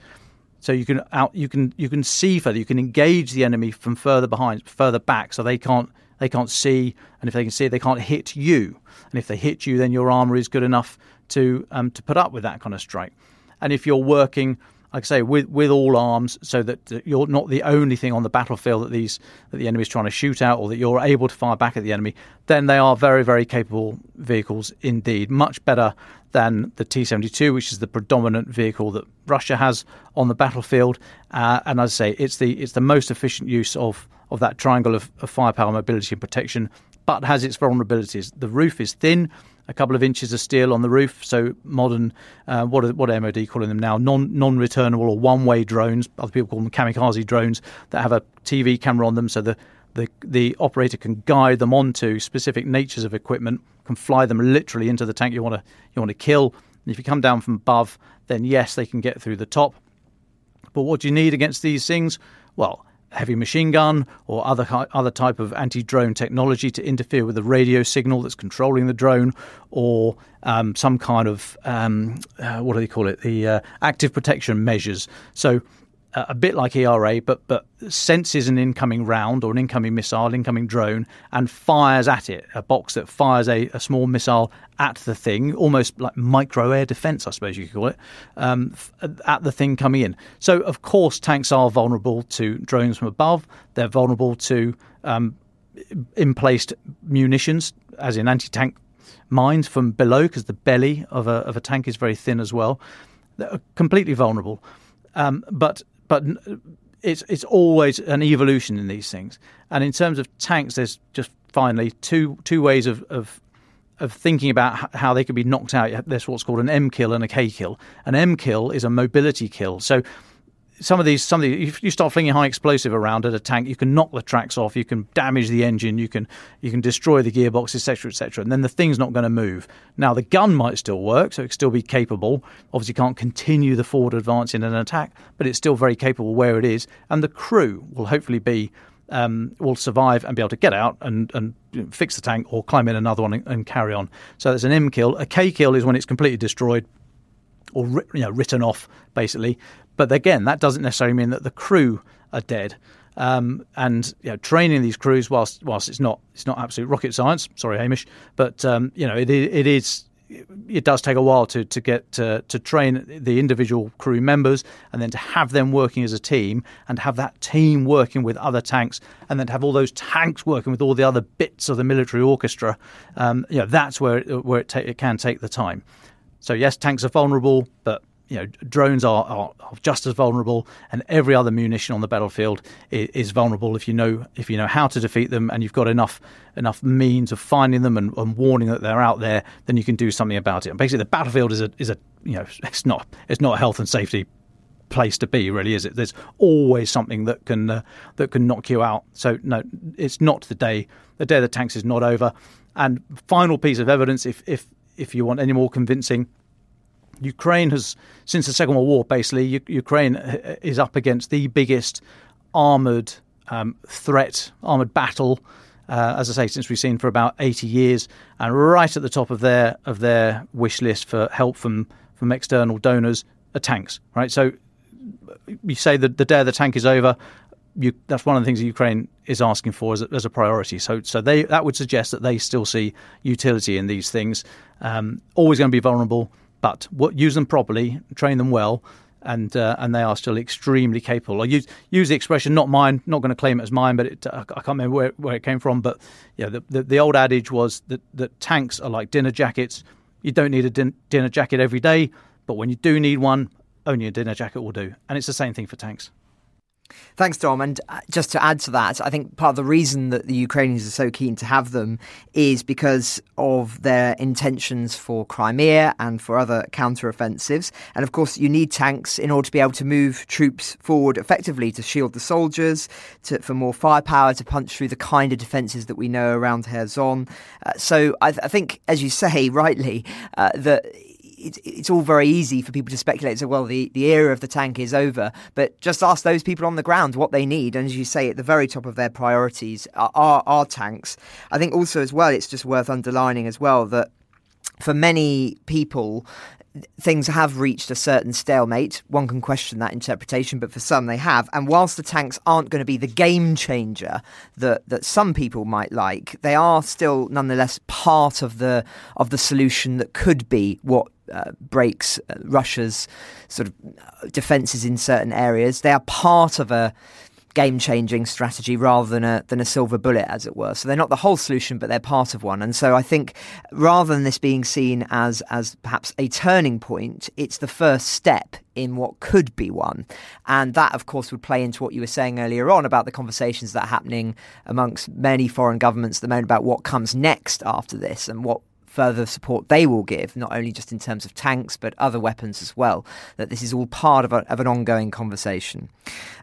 So you can out you can you can see further you can engage the enemy from further behind further back so they can't they can't see. And if they can see they can't hit you. And if they hit you then your armor is good enough to um, to put up with that kind of strike. And if you're working like I say, with with all arms, so that you're not the only thing on the battlefield that these that the enemy is trying to shoot out, or that you're able to fire back at the enemy. Then they are very very capable vehicles indeed, much better than the T-72, which is the predominant vehicle that Russia has on the battlefield. Uh, and as I say, it's the it's the most efficient use of of that triangle of, of firepower, mobility, and protection, but has its vulnerabilities. The roof is thin a couple of inches of steel on the roof. So modern, uh, what are, what are MOD calling them now? Non non returnable or one way drones. Other people call them kamikaze drones that have a TV camera on them, so the the the operator can guide them onto specific natures of equipment, can fly them literally into the tank you want to you want to kill. And if you come down from above, then yes, they can get through the top. But what do you need against these things? Well, heavy machine gun or other other type of anti-drone technology to interfere with the radio signal that's controlling the drone, or um, some kind of um, uh, what do they call it? The uh, active protection measures. So a bit like ERA, but but senses an incoming round or an incoming missile, incoming drone, and fires at it. A box that fires a, a small missile at the thing, almost like micro air defense, I suppose you could call it, um, at the thing coming in. So of course, tanks are vulnerable to drones from above. They're vulnerable to um, emplaced munitions, as in anti-tank mines from below, because the belly of a of a tank is very thin as well. They're completely vulnerable. Um, but but it's it's always an evolution in these things. And in terms of tanks, there's just finally two two ways of of, of thinking about how they could be knocked out. There's what's called an M kill and a K kill. An M kill is a mobility kill. So some of these, some of these, if you start flinging high explosive around at a tank, you can knock the tracks off, you can damage the engine, you can you can destroy the gearbox, etc., etc. And then the thing's not going to move. Now the gun might still work, so it can still be capable. Obviously, you can't continue the forward advance in an attack, but it's still very capable where it is. And the crew will hopefully be um, will survive and be able to get out and, and fix the tank or climb in another one and, and carry on. So there's an M kill. A K kill is when it's completely destroyed or you know written off basically. But again, that doesn't necessarily mean that the crew are dead. Um, and you know, training these crews, whilst whilst it's not it's not absolute rocket science. Sorry, Hamish, but um, you know it, it is it does take a while to to get to, to train the individual crew members and then to have them working as a team and have that team working with other tanks and then to have all those tanks working with all the other bits of the military orchestra. Um, you know that's where where it, ta- it can take the time. So yes, tanks are vulnerable, but you know, drones are, are, just as vulnerable, and every other munition on the battlefield is, is, vulnerable if you know if you know how to defeat them, and you've got enough enough means of finding them and, and warning that they're out there. Then you can do something about it. And basically, the battlefield is a is a you know it's not it's not a health and safety place to be, really, is it? There's always something that can uh, that can knock you out. So no, it's not the day. The day the tanks is not over. And final piece of evidence, if if if you want any more convincing, Ukraine has, since the Second World War, basically, U- Ukraine is up against the biggest armored um, threat, armored battle. Uh, as I say, since we've seen for about 80 years, and right at the top of their of their wish list for help from from external donors are tanks. Right, so you say that the day of the tank is over, you, that's one of the things that Ukraine is asking for as a, as a, priority. So, so they that would suggest that they still see utility in these things. Um, always going to be vulnerable, but what, use them properly, train them well, and uh, and they are still extremely capable. I use use the expression not mine, not going to claim it as mine, but it, I can't remember where, where it came from. But yeah, the, the, the old adage was that that tanks are like dinner jackets. You don't need a din- dinner jacket every day, but when you do need one, only a dinner jacket will do. And it's the same thing for tanks. Thanks, Dom. And uh, just to add to that, I think part of the reason that the Ukrainians are so keen to have them is because of their intentions for Crimea and for other counter-offensives. And of course, you need tanks in order to be able to move troops forward effectively to shield the soldiers, to, for more firepower to punch through the kind of defences that we know around Kherson. Uh, so I, th- I, think, as you say rightly, uh, that it's, it's all very easy for people to speculate. So, well, the, the era of the tank is over. But just ask those people on the ground what they need. And as you say, at the very top of their priorities are, are, are tanks. I think also, as well, it's just worth underlining as well that for many people, things have reached a certain stalemate. One can question that interpretation, but for some they have. And whilst the tanks aren't going to be the game changer that that some people might like, they are still nonetheless part of the of the solution that could be what uh, breaks uh, Russia's sort of uh, defences in certain areas. They are part of a game changing strategy rather than a than a silver bullet, as it were. So they're not the whole solution, but they're part of one. And so I think rather than this being seen as as perhaps a turning point, it's the first step in what could be one. And that, of course, would play into what you were saying earlier on about the conversations that are happening amongst many foreign governments at the moment about what comes next after this and what further support they will give, not only just in terms of tanks, but other weapons as well. That this is all part of, a, of an ongoing conversation.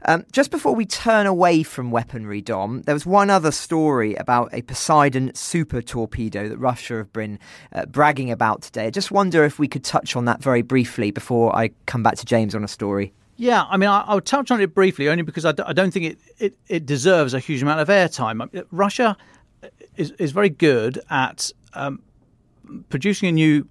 Um, just before we turn away from weaponry, Dom, there was one other story about a Poseidon super torpedo that Russia have been uh, bragging about today. I just wonder if we could touch on that very briefly before I come back to James on a story. Yeah, I mean, I, will touch on it briefly only because I don't think it, it, it deserves a huge amount of airtime. Russia is, is very good at um, producing a new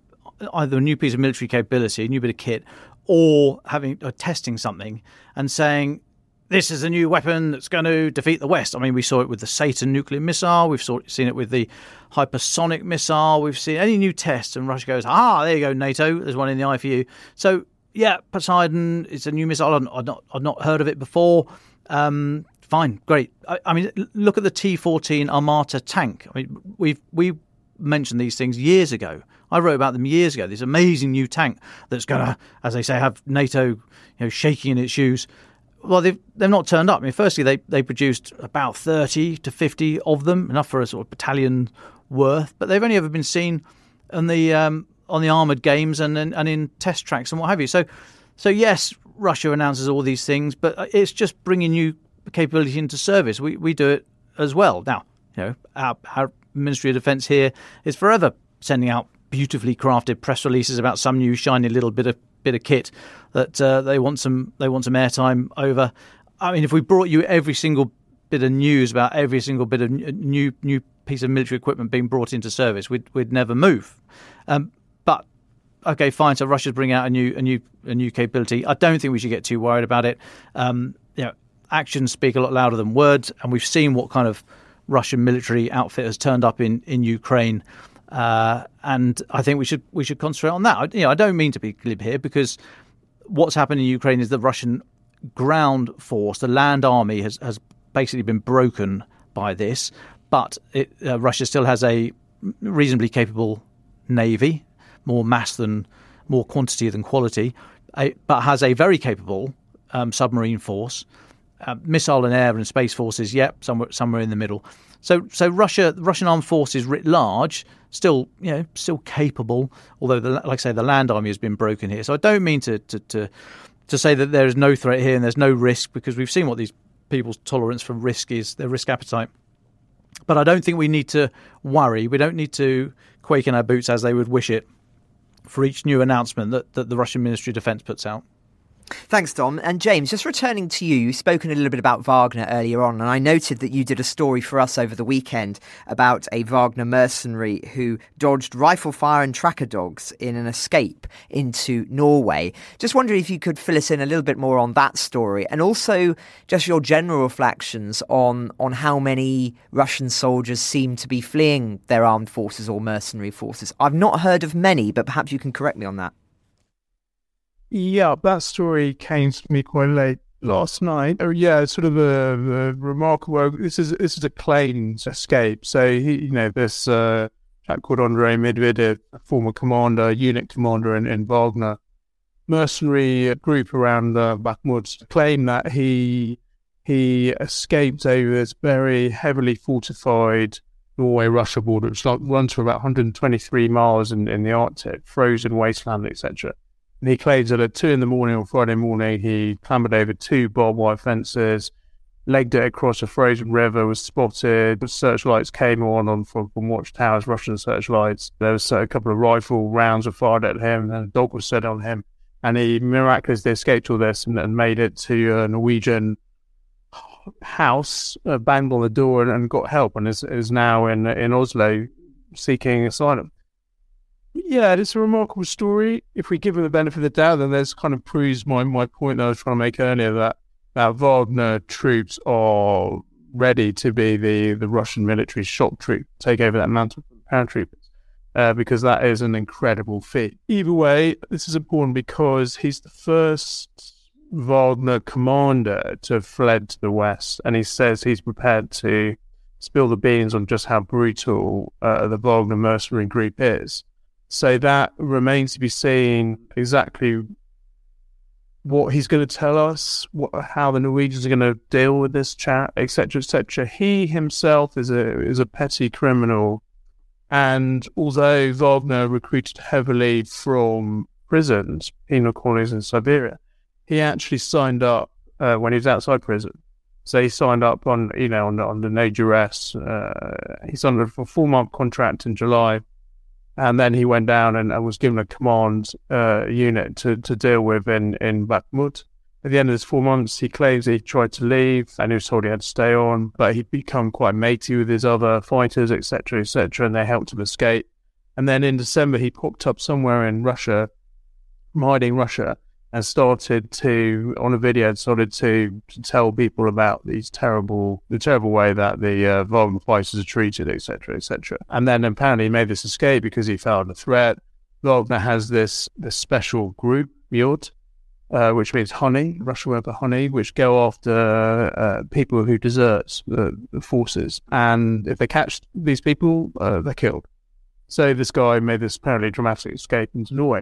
either a new piece of military capability, a new bit of kit, or having or testing something and saying this is a new weapon that's going to defeat the West. I mean, we saw it with the Satan nuclear missile. We've saw, seen it with the hypersonic missile. We've seen any new test, and Russia goes, ah, there you go, NATO. There's one in the eye for you. So, yeah, Poseidon is a new missile. I've not, not heard of it before. Um, fine, great. I, I, mean, look at the T14 Armata tank. I mean, we've we mentioned these things years ago. I wrote about them years ago. This amazing new tank that's going to, as they say, have NATO, you know, shaking in its shoes. Well, they've they've not turned up. I mean, firstly, they they produced about thirty to fifty of them, enough for a sort of battalion worth, but they've only ever been seen on the um, on the armored games and, and and in test tracks and what have you. So, so yes, Russia announces all these things, but it's just bringing new capability into service. We we do it as well. Now, you know, our, our Ministry of Defence here is forever sending out beautifully crafted press releases about some new shiny little bit of bit of kit that uh, they want some they want some airtime over. I mean, if we brought you every single bit of news about every single bit of new new piece of military equipment being brought into service, we'd we'd never move. Um, but okay, fine. So Russia's bringing out a new a new a new capability. I don't think we should get too worried about it. Um, you know, actions speak a lot louder than words, and we've seen what kind of Russian military outfit has turned up in in Ukraine. Uh, and I think we should we should concentrate on that. You know, I don't mean to be glib here because what's happened in Ukraine is the Russian ground force, the land army, has has basically been broken by this. But it, uh, Russia still has a reasonably capable navy, more mass than more quantity than quality, a, but has a very capable um, submarine force uh, missile and air and space forces, yep, somewhere somewhere in the middle. So so Russia, Russian armed forces writ large, still you know still capable. Although the, like I say, the land army has been broken here. So I don't mean to to to, to say that there is no threat here and there's no risk because we've seen what these people's tolerance for risk is, their risk appetite. But I don't think we need to worry. We don't need to quake in our boots as they would wish it for each new announcement that, that the Russian Ministry of Defence puts out. Thanks, Dom. And James, just returning to you, you've spoken a little bit about Wagner earlier on, and I noted that you did a story for us over the weekend about a Wagner mercenary who dodged rifle fire and tracker dogs in an escape into Norway. Just wondering if you could fill us in a little bit more on that story, and also just your general reflections on, on how many Russian soldiers seem to be fleeing their armed forces or mercenary forces. I've not heard of many, but perhaps you can correct me on that. Yeah, that story came to me quite late last night. Oh, yeah, sort of a, a, remarkable. This is this is a claimed escape. So he, you know, this uh, chap called Andrei Medvedev, a former commander, unit commander in, in Wagner mercenary group around uh, Bakhmut, claimed that he he escaped over this very heavily fortified Norway-Russia border, which runs for about 123 miles in, in the Arctic, frozen wasteland, etc and he claims that at two in the morning on Friday morning, he clambered over two barbed wire fences, legged it across a frozen river, was spotted. Searchlights came on, on from, watchtowers, Russian searchlights. There was a couple of rifle rounds were fired at him, and a dog was set on him. And he miraculously escaped all this and, and made it to a Norwegian house, uh, banged on the door, and, and got help, and is, is now in in Oslo seeking asylum yeah, it's a remarkable story. If we give him the benefit of the doubt, then this kind of proves my, my point that I was trying to make earlier that, that Wagner troops are ready to be the, the Russian military shock troop, take over that mantle from paratroopers, uh, because that is an incredible feat. Either way, this is important because he's the first Wagner commander to have fled to the west, and he says he's prepared to spill the beans on just how brutal uh, the Wagner mercenary group is. So that remains to be seen exactly what he's going to tell us, what, how the Norwegians are going to deal with this chat, etc., etc. He himself is a is a petty criminal, and although Wagner recruited heavily from prisons, penal colonies in Siberia, he actually signed up uh, when he was outside prison. So he signed up on, you know, on, the no duress. Uh, he signed up for a four month contract in July, and then he went down and, and was given a command uh, unit to, to deal with in in Bakhmut. At the end of his four months, he claims he tried to leave and he was told he had to stay on, but he'd become quite matey with his other fighters, etc., etc., and they helped him escape. And then in December, he popped up somewhere in Russia, hiding Russia, and started to on a video started to, to tell people about these terrible the terrible way that the uh, Wagner fighters are treated, etc., etc. And then apparently he made this escape because he felt a threat. Wagner has this this special group, Miod, uh, which means honey, Russian word for honey, which go after uh, people who desert the, the, forces. And if they catch these people, uh, they're killed. So this guy made this apparently dramatic escape into Norway.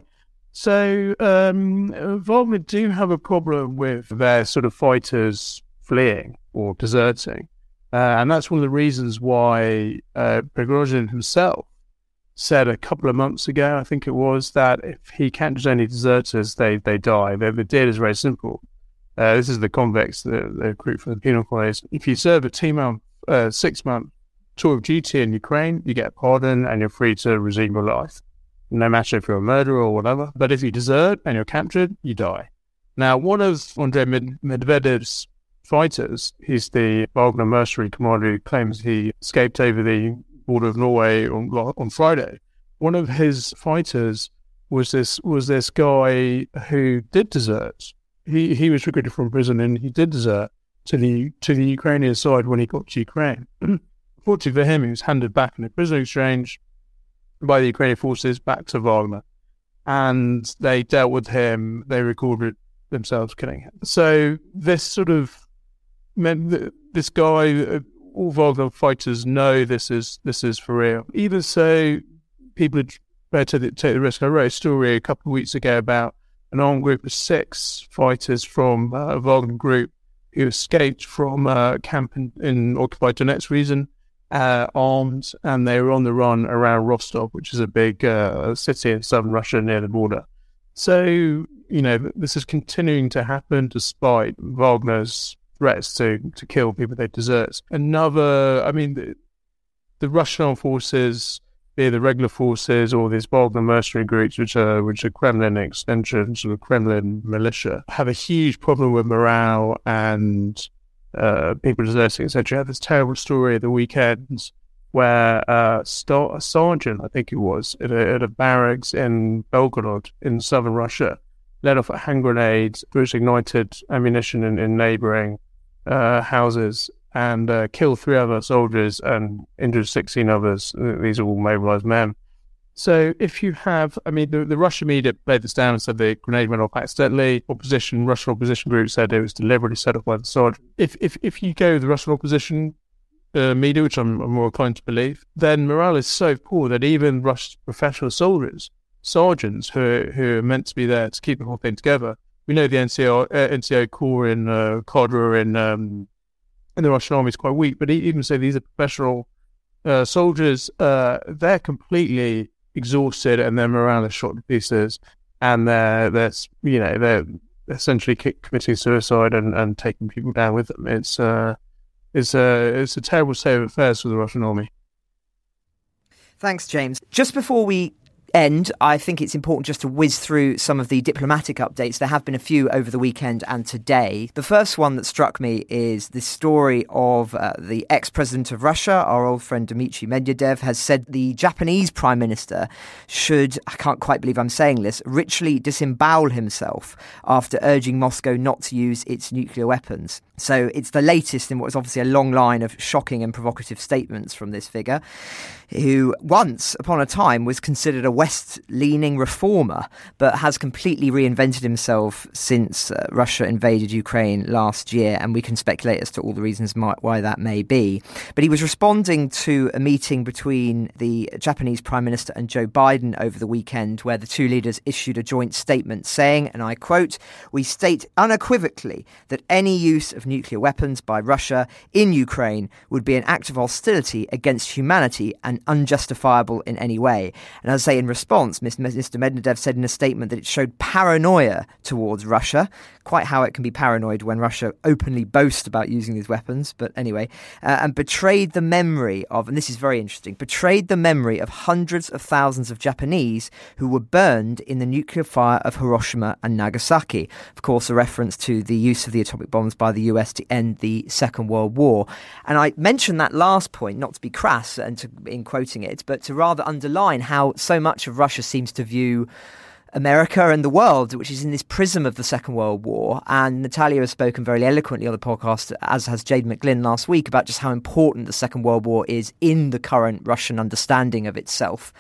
So um, Wagner do have a problem with their sort of fighters fleeing or deserting. Uh, and that's one of the reasons why uh, Prigozhin himself said a couple of months ago, I think it was, that if he catches any deserters, they, they die. The, the deal is very simple. Uh, this is the convicts, the, the recruit for the penal colonies. If you serve a two month, uh, six month tour of duty in Ukraine, you get a pardon and you're free to resume your life no matter if you're a murderer or whatever. But if you desert and you're captured, you die. Now, one of Andrei Medvedev's fighters, he's the Wagner mercenary commander who claims he escaped over the border of Norway on, on Friday. One of his fighters was this was this guy who did desert. He he was recruited from prison and he did desert to the to the Ukrainian side when he got to Ukraine. Fortunately for him, he was handed back in a prisoner exchange by the Ukrainian forces back to Wagner. And they dealt with him, they recorded themselves killing him. So this sort of meant that this guy, uh, all Wagner fighters know this is this is for real. Even so, people prepared to take the risk. I wrote a story a couple of weeks ago about an armed group of six fighters from uh, a Wagner group who escaped from a camp in, in occupied Donetsk region uh, armed and they were on the run around Rostov, which is a big uh, city in southern Russia near the border. So, you know, this is continuing to happen despite Wagner's threats to, to kill people they desert. Another, I mean, the, the Russian armed forces, be the regular forces or these Wagner mercenary groups, which are which are Kremlin extensions of Kremlin militia, have a huge problem with morale and uh, people deserting, etc. had this terrible story at the weekends where uh, a sergeant, I think it was, at a, at a barracks in Belgorod in southern Russia, let off a hand grenade, which ignited ammunition in, in neighboring uh, houses and uh, killed three other soldiers and injured 16 others. These are all mobilized men. So if you have, I mean, the, the Russian media played this down and said the grenade went off accidentally. Opposition, Russian opposition group said it was deliberately set off by the sergeant. If if if you go the Russian opposition uh, media, which I'm, I'm, more inclined to believe, then morale is so poor that even Russian professional soldiers, sergeants who who are meant to be there to keep the whole thing together, we know the NCO uh, NCO corps in uh, cadre in um, in the Russian army is quite weak, but even so, these are professional uh, soldiers. Uh, they're completely exhausted and their morale is shot to pieces, and they're they're you know they're essentially committing suicide and, and taking people down with them. It's uh, it's a it's a terrible state of affairs for the Russian army. Thanks, James. Just before we end, I think it's important just to whiz through some of the diplomatic updates. There have been a few over the weekend and today. The first one that struck me is the story of uh, the ex president of Russia, our old friend Dmitry Medvedev, has said the Japanese prime minister should, I can't quite believe I'm saying this, ritually disembowel himself after urging Moscow not to use its nuclear weapons. So it's the latest in what is obviously a long line of shocking and provocative statements from this figure, who once upon a time was considered a West leaning reformer, but has completely reinvented himself since uh, Russia invaded Ukraine last year. And we can speculate as to all the reasons why that may be. But he was responding to a meeting between the Japanese Prime Minister and Joe Biden over the weekend, where the two leaders issued a joint statement saying, and I quote, We state unequivocally that any use of nuclear weapons by Russia in Ukraine would be an act of hostility against humanity and unjustifiable in any way. And as I say, in response, Mr. Medvedev said in a statement that it showed paranoia towards Russia, quite how it can be paranoid when Russia openly boasts about using these weapons, but anyway, uh, and betrayed the memory of, and this is very interesting, betrayed the memory of hundreds of thousands of Japanese who were burned in the nuclear fire of Hiroshima and Nagasaki. Of course, a reference to the use of the atomic bombs by the US to end the Second World War. And I mentioned that last point, not to be crass and to, in quoting it, but to rather underline how so much of Russia seems to view America and the world, which is in this prism of the Second World War. And Natalia has spoken very eloquently on the podcast, as has Jade McGlynn last week, about just how important the Second World War is in the current Russian understanding of itself.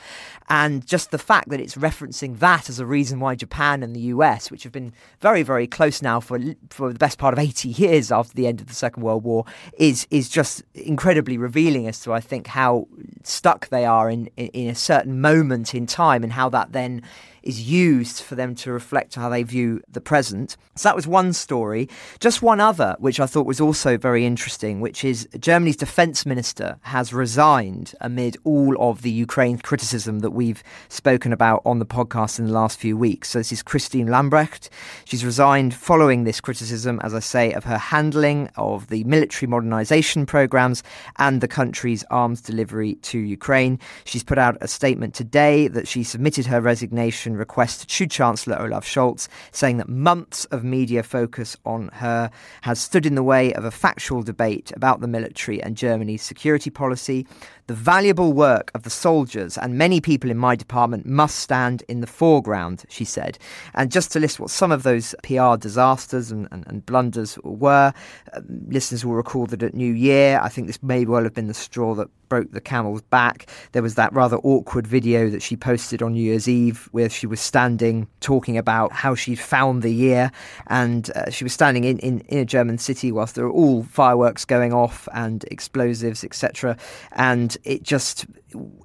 And just the fact that it's referencing that as a reason why Japan and the US, which have been very, very close now for for the best part of 80 years after the end of the Second World War, is is just incredibly revealing as to I think how stuck they are in in, in a certain moment in time and how that then is used for them to reflect how they view the present. So that was one story. Just one other, which I thought was also very interesting, which is Germany's defense minister has resigned amid all of the Ukraine criticism that we've spoken about on the podcast in the last few weeks. So this is Christine Lambrecht. She's resigned following this criticism, as I say, of her handling of the military modernization programs and the country's arms delivery to Ukraine. She's put out a statement today that she submitted her resignation request to Chancellor Olaf Scholz, saying that months of media focus on her has stood in the way of a factual debate about the military and Germany's security policy. The valuable work of the soldiers and many people in my department must stand in the foreground, she said. And just to list what some of those PR disasters and, and, and blunders were, uh, listeners will recall that at New Year, I think this may well have been the straw that broke the camel's back. There was that rather awkward video that she posted on New Year's Eve where she was standing talking about how she'd found the year. And uh, she was standing in, in, in a German city whilst there were all fireworks going off and explosives, etc. And it just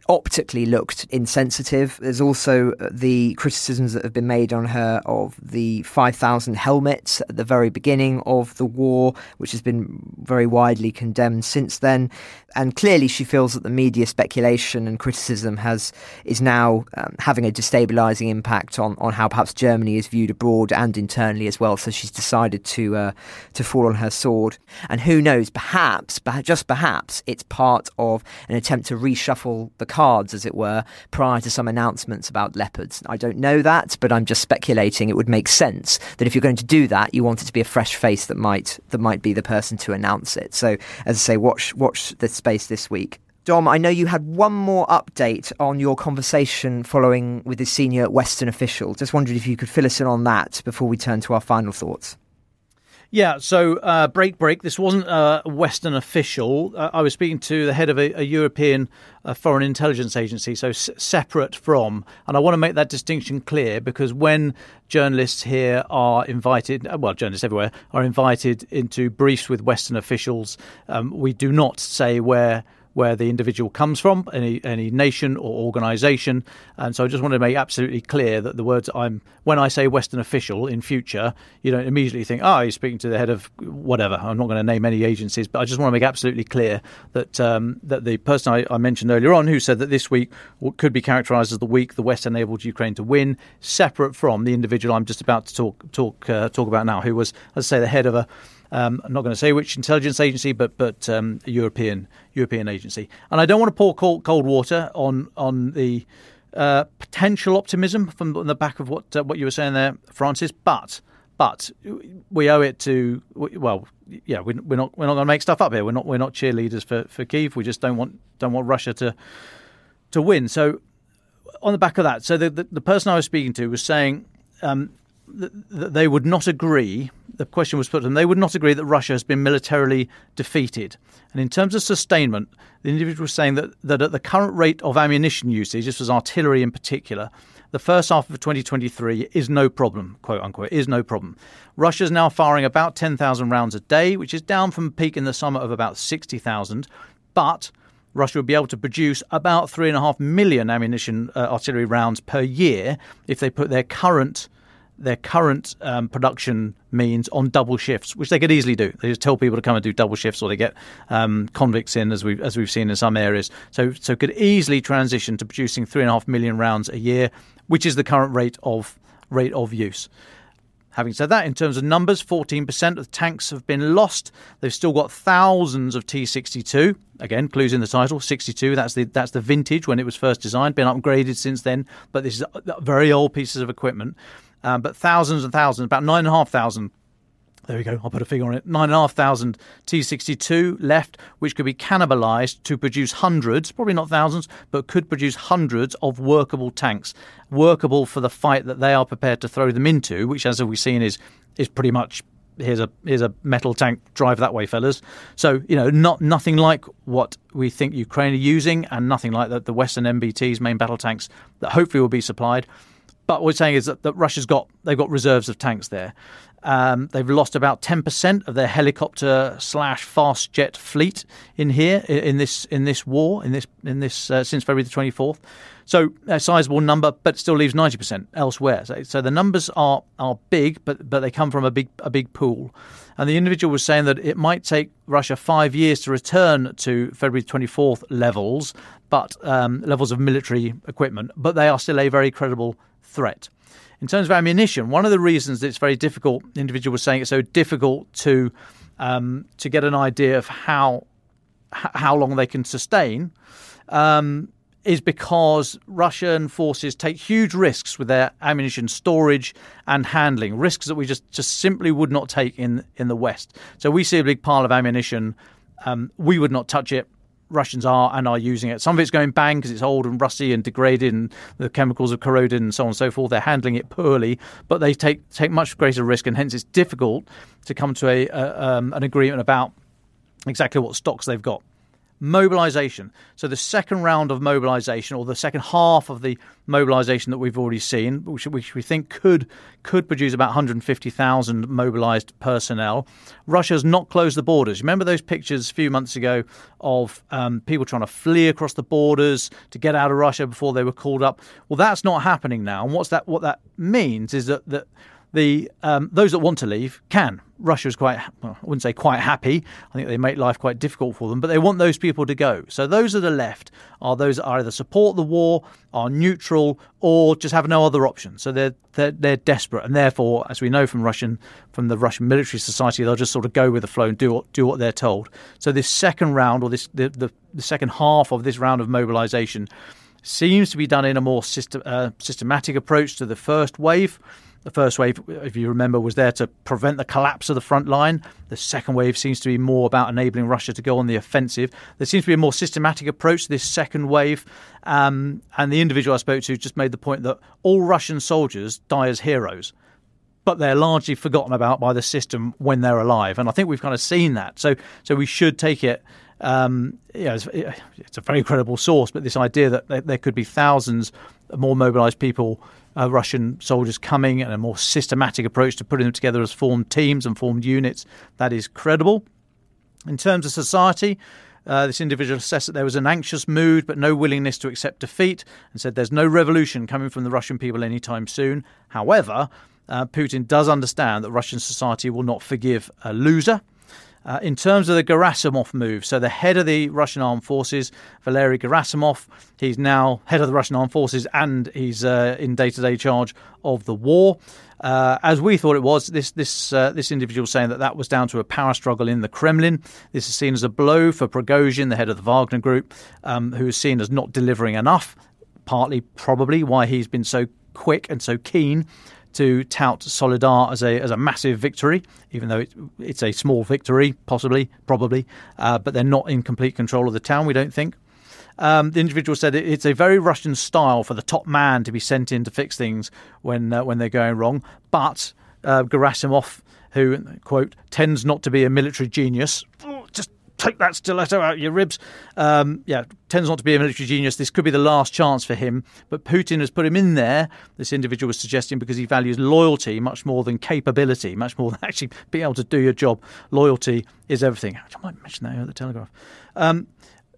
optically looked insensitive. There's also uh, the criticisms that have been made on her of the 5,000 helmets at the very beginning of the war, which has been very widely condemned since then. And clearly, she feels that the media speculation and criticism has is now um, having a destabilising impact on, on how perhaps Germany is viewed abroad and internally as well. So she's decided to uh, to fall on her sword. And who knows? Perhaps, just perhaps, it's part of an attempt to reshuffle the cards, as it were, prior to some announcements about leopards. I don't know that, but I'm just speculating. It would make sense that if you're going to do that, you want it to be a fresh face that might that might be the person to announce it. So, as I say, watch watch this space this week. Dom, I know you had one more update on your conversation following with the senior Western official. Just wondered if you could fill us in on that before we turn to our final thoughts. Yeah, so uh, break, break. This wasn't a Western official. Uh, I was speaking to the head of a, a European uh, foreign intelligence agency, so s- separate from. And I want to make that distinction clear because when journalists here are invited, uh, well, journalists everywhere are invited into briefs with Western officials, um, we do not say where where the individual comes from, any any nation or organisation. And so I just want to make absolutely clear that the words I'm when I say Western official in future, you don't immediately think, oh, he's speaking to the head of whatever. I'm not going to name any agencies, but I just want to make absolutely clear that um, that the person I, I, mentioned earlier on, who said that this week could be characterised as the week the West enabled Ukraine to win, separate from the individual I'm just about to talk talk uh, talk about now, who was, as I say, the head of a um, I'm not going to say which intelligence agency, but but um, a European European agency. And I don't want to pour cold, cold water on on the uh, potential optimism from the back of what uh, what you were saying there, Francis. But but we owe it to well, yeah, we, we're not we're not going to make stuff up here. We're not we're not cheerleaders for for Kiev. We just don't want don't want Russia to to win. So on the back of that, so the the, the person I was speaking to was saying. Um, that they would not agree. The question was put to them. They would not agree that Russia has been militarily defeated. And in terms of sustainment, the individual was saying that, that at the current rate of ammunition usage, this was artillery in particular, the first half of 2023 is no problem, quote unquote, is no problem. Russia is now firing about 10,000 rounds a day, which is down from a peak in the summer of about 60,000. But Russia would be able to produce about 3.5 million ammunition uh, artillery rounds per year if they put their current their current um, production means on double shifts, which they could easily do. They just tell people to come and do double shifts, or they get um, convicts in, as we as we've seen in some areas. So so could easily transition to producing three and a half million rounds a year, which is the current rate of rate of use. Having said that, in terms of numbers, 14% of tanks have been lost. They've still got thousands of T62. Again, clues in the title, 62. That's the that's the vintage when it was first designed. Been upgraded since then, but this is very old pieces of equipment. Um, but thousands and thousands, about nine and a half thousand. There we go. I'll put a figure on it. Nine and a half thousand T62 left, which could be cannibalized to produce hundreds, probably not thousands, but could produce hundreds of workable tanks, workable for the fight that they are prepared to throw them into, which, as we've seen, is is pretty much here's a here's a metal tank drive that way fellas so you know not nothing like what we think ukraine are using and nothing like the, the western mbt's main battle tanks that hopefully will be supplied but what we're saying is that, that Russia's got they've got reserves of tanks there. Um, they've lost about ten percent of their helicopter slash fast jet fleet in here in this in this war in this in this uh, since February the twenty fourth. So a sizable number, but still leaves ninety percent elsewhere. So, so, the numbers are are big, but but they come from a big a big pool. And the individual was saying that it might take Russia five years to return to February twenty fourth levels, but um, levels of military equipment, but they are still a very credible threat. In terms of ammunition, one of the reasons it's very difficult, the individual was saying it's so difficult to um, to get an idea of how how long they can sustain, um, is because Russian forces take huge risks with their ammunition storage and handling, risks that we just, just simply would not take in in the West. So we see a big pile of ammunition, um, we would not touch it. Russians are and are using it. Some of it's going bang because it's old and rusty and degraded, and the chemicals have corroded and so on and so forth. They're handling it poorly, but they take take much greater risk, and hence it's difficult to come to a, a um, an agreement about exactly what stocks they've got mobilization. So the second round of mobilization, or the second half of the mobilization that we've already seen, which, which we think could could produce about 150,000 mobilized personnel. Russia's not closed the borders. Remember those pictures a few months ago of um, people trying to flee across the borders to get out of Russia before they were called up. Well, that's not happening now. And what's that? What that means is that that the um, those that want to leave can. Russia is quite, well, I wouldn't say quite happy. I think they make life quite difficult for them, but they want those people to go. So those that are left are those that either support the war, are neutral, or just have no other option. So they're they're, they're desperate, and therefore, as we know from Russian from the Russian military society, they'll just sort of go with the flow and do what, do what they're told. So this second round, or this the, the, the second half of this round of mobilisation, seems to be done in a more system, uh, systematic approach to the first wave. The first wave, if you remember, was there to prevent the collapse of the front line. The second wave seems to be more about enabling Russia to go on the offensive. There seems to be a more systematic approach to this second wave. Um, and the individual I spoke to just made the point that all Russian soldiers die as heroes but they're largely forgotten about by the system when they're alive. And I think we've kind of seen that. So, so we should take it. Um, it's, it's, a very credible source, but this idea that there could be thousands more mobilised people uh, Russian soldiers coming and a more systematic approach to putting them together as formed teams and formed units. That is credible. In terms of society, uh, this individual assessed that there was an anxious mood but no willingness to accept defeat and said there's no revolution coming from the Russian people anytime soon. However, uh, Putin does understand that Russian society will not forgive a loser. Uh, in terms of the Gerasimov move, so the head of the Russian armed forces, Valery Gerasimov, he's now head of the Russian armed forces and he's uh, in day-to-day charge of the war. Uh, as we thought it was, this this uh, this individual saying that that was down to a power struggle in the Kremlin. This is seen as a blow for Prigozhin, the head of the Wagner Group, um, who is seen as not delivering enough partly probably why he's been so quick and so keen to tout Soledar as a as a massive victory, even though it, it's a small victory, possibly, probably, uh, but they're not in complete control of the town. We don't think. Um, the individual said it's a very Russian style for the top man to be sent in to fix things when uh, when they're going wrong. But uh, Gerasimov, who quote tends not to be a military genius, take that stiletto out your ribs. Um, yeah, tends not to be a military genius. This could be the last chance for him. But Putin has put him in there, this individual was suggesting, because he values loyalty much more than capability, much more than actually being able to do your job. Loyalty is everything. I might mention that at the Telegraph. Um,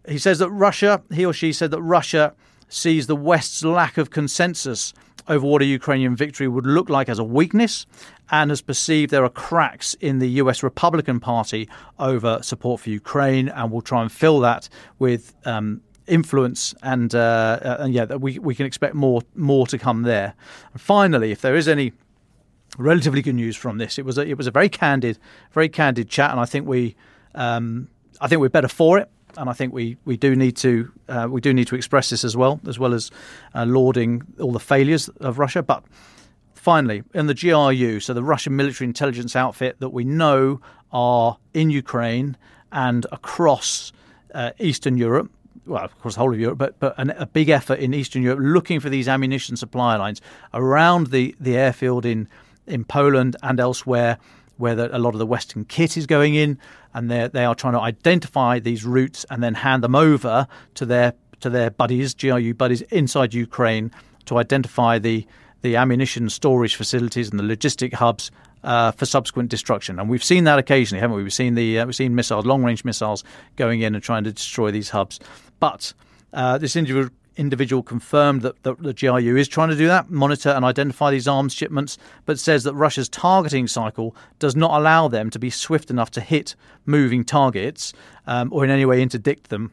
he says that Russia, he or she said that Russia sees the West's lack of consensus over what a Ukrainian victory would look like as a weakness and has perceived there are cracks in the US Republican Party over support for Ukraine and will try and fill that with um, influence and, uh, and yeah, we, we can expect more more to come there. And finally, if there is any relatively good news from this, it was a, it was a very candid, very candid chat, and I think we um, I think we're better for it and I think we, we do need to uh, we do need to express this as well, as well as uh, lauding all the failures of Russia. But finally, in the GRU, so the Russian military intelligence outfit that we know are in Ukraine and across uh, Eastern Europe, well, of course, the whole of Europe, but but an, a big effort in Eastern Europe looking for these ammunition supply lines around the, the airfield in in Poland and elsewhere where the, a lot of the Western kit is going in, and they they are trying to identify these routes and then hand them over to their to their buddies, GRU buddies inside Ukraine, to identify the the ammunition storage facilities and the logistic hubs uh, for subsequent destruction. And we've seen that occasionally, haven't we? We've seen the uh, we've seen missiles, long range missiles, going in and trying to destroy these hubs. But uh, this individual individual confirmed that, the GRU is trying to do that, monitor and identify these arms shipments, but says that Russia's targeting cycle does not allow them to be swift enough to hit moving targets um, or in any way interdict them.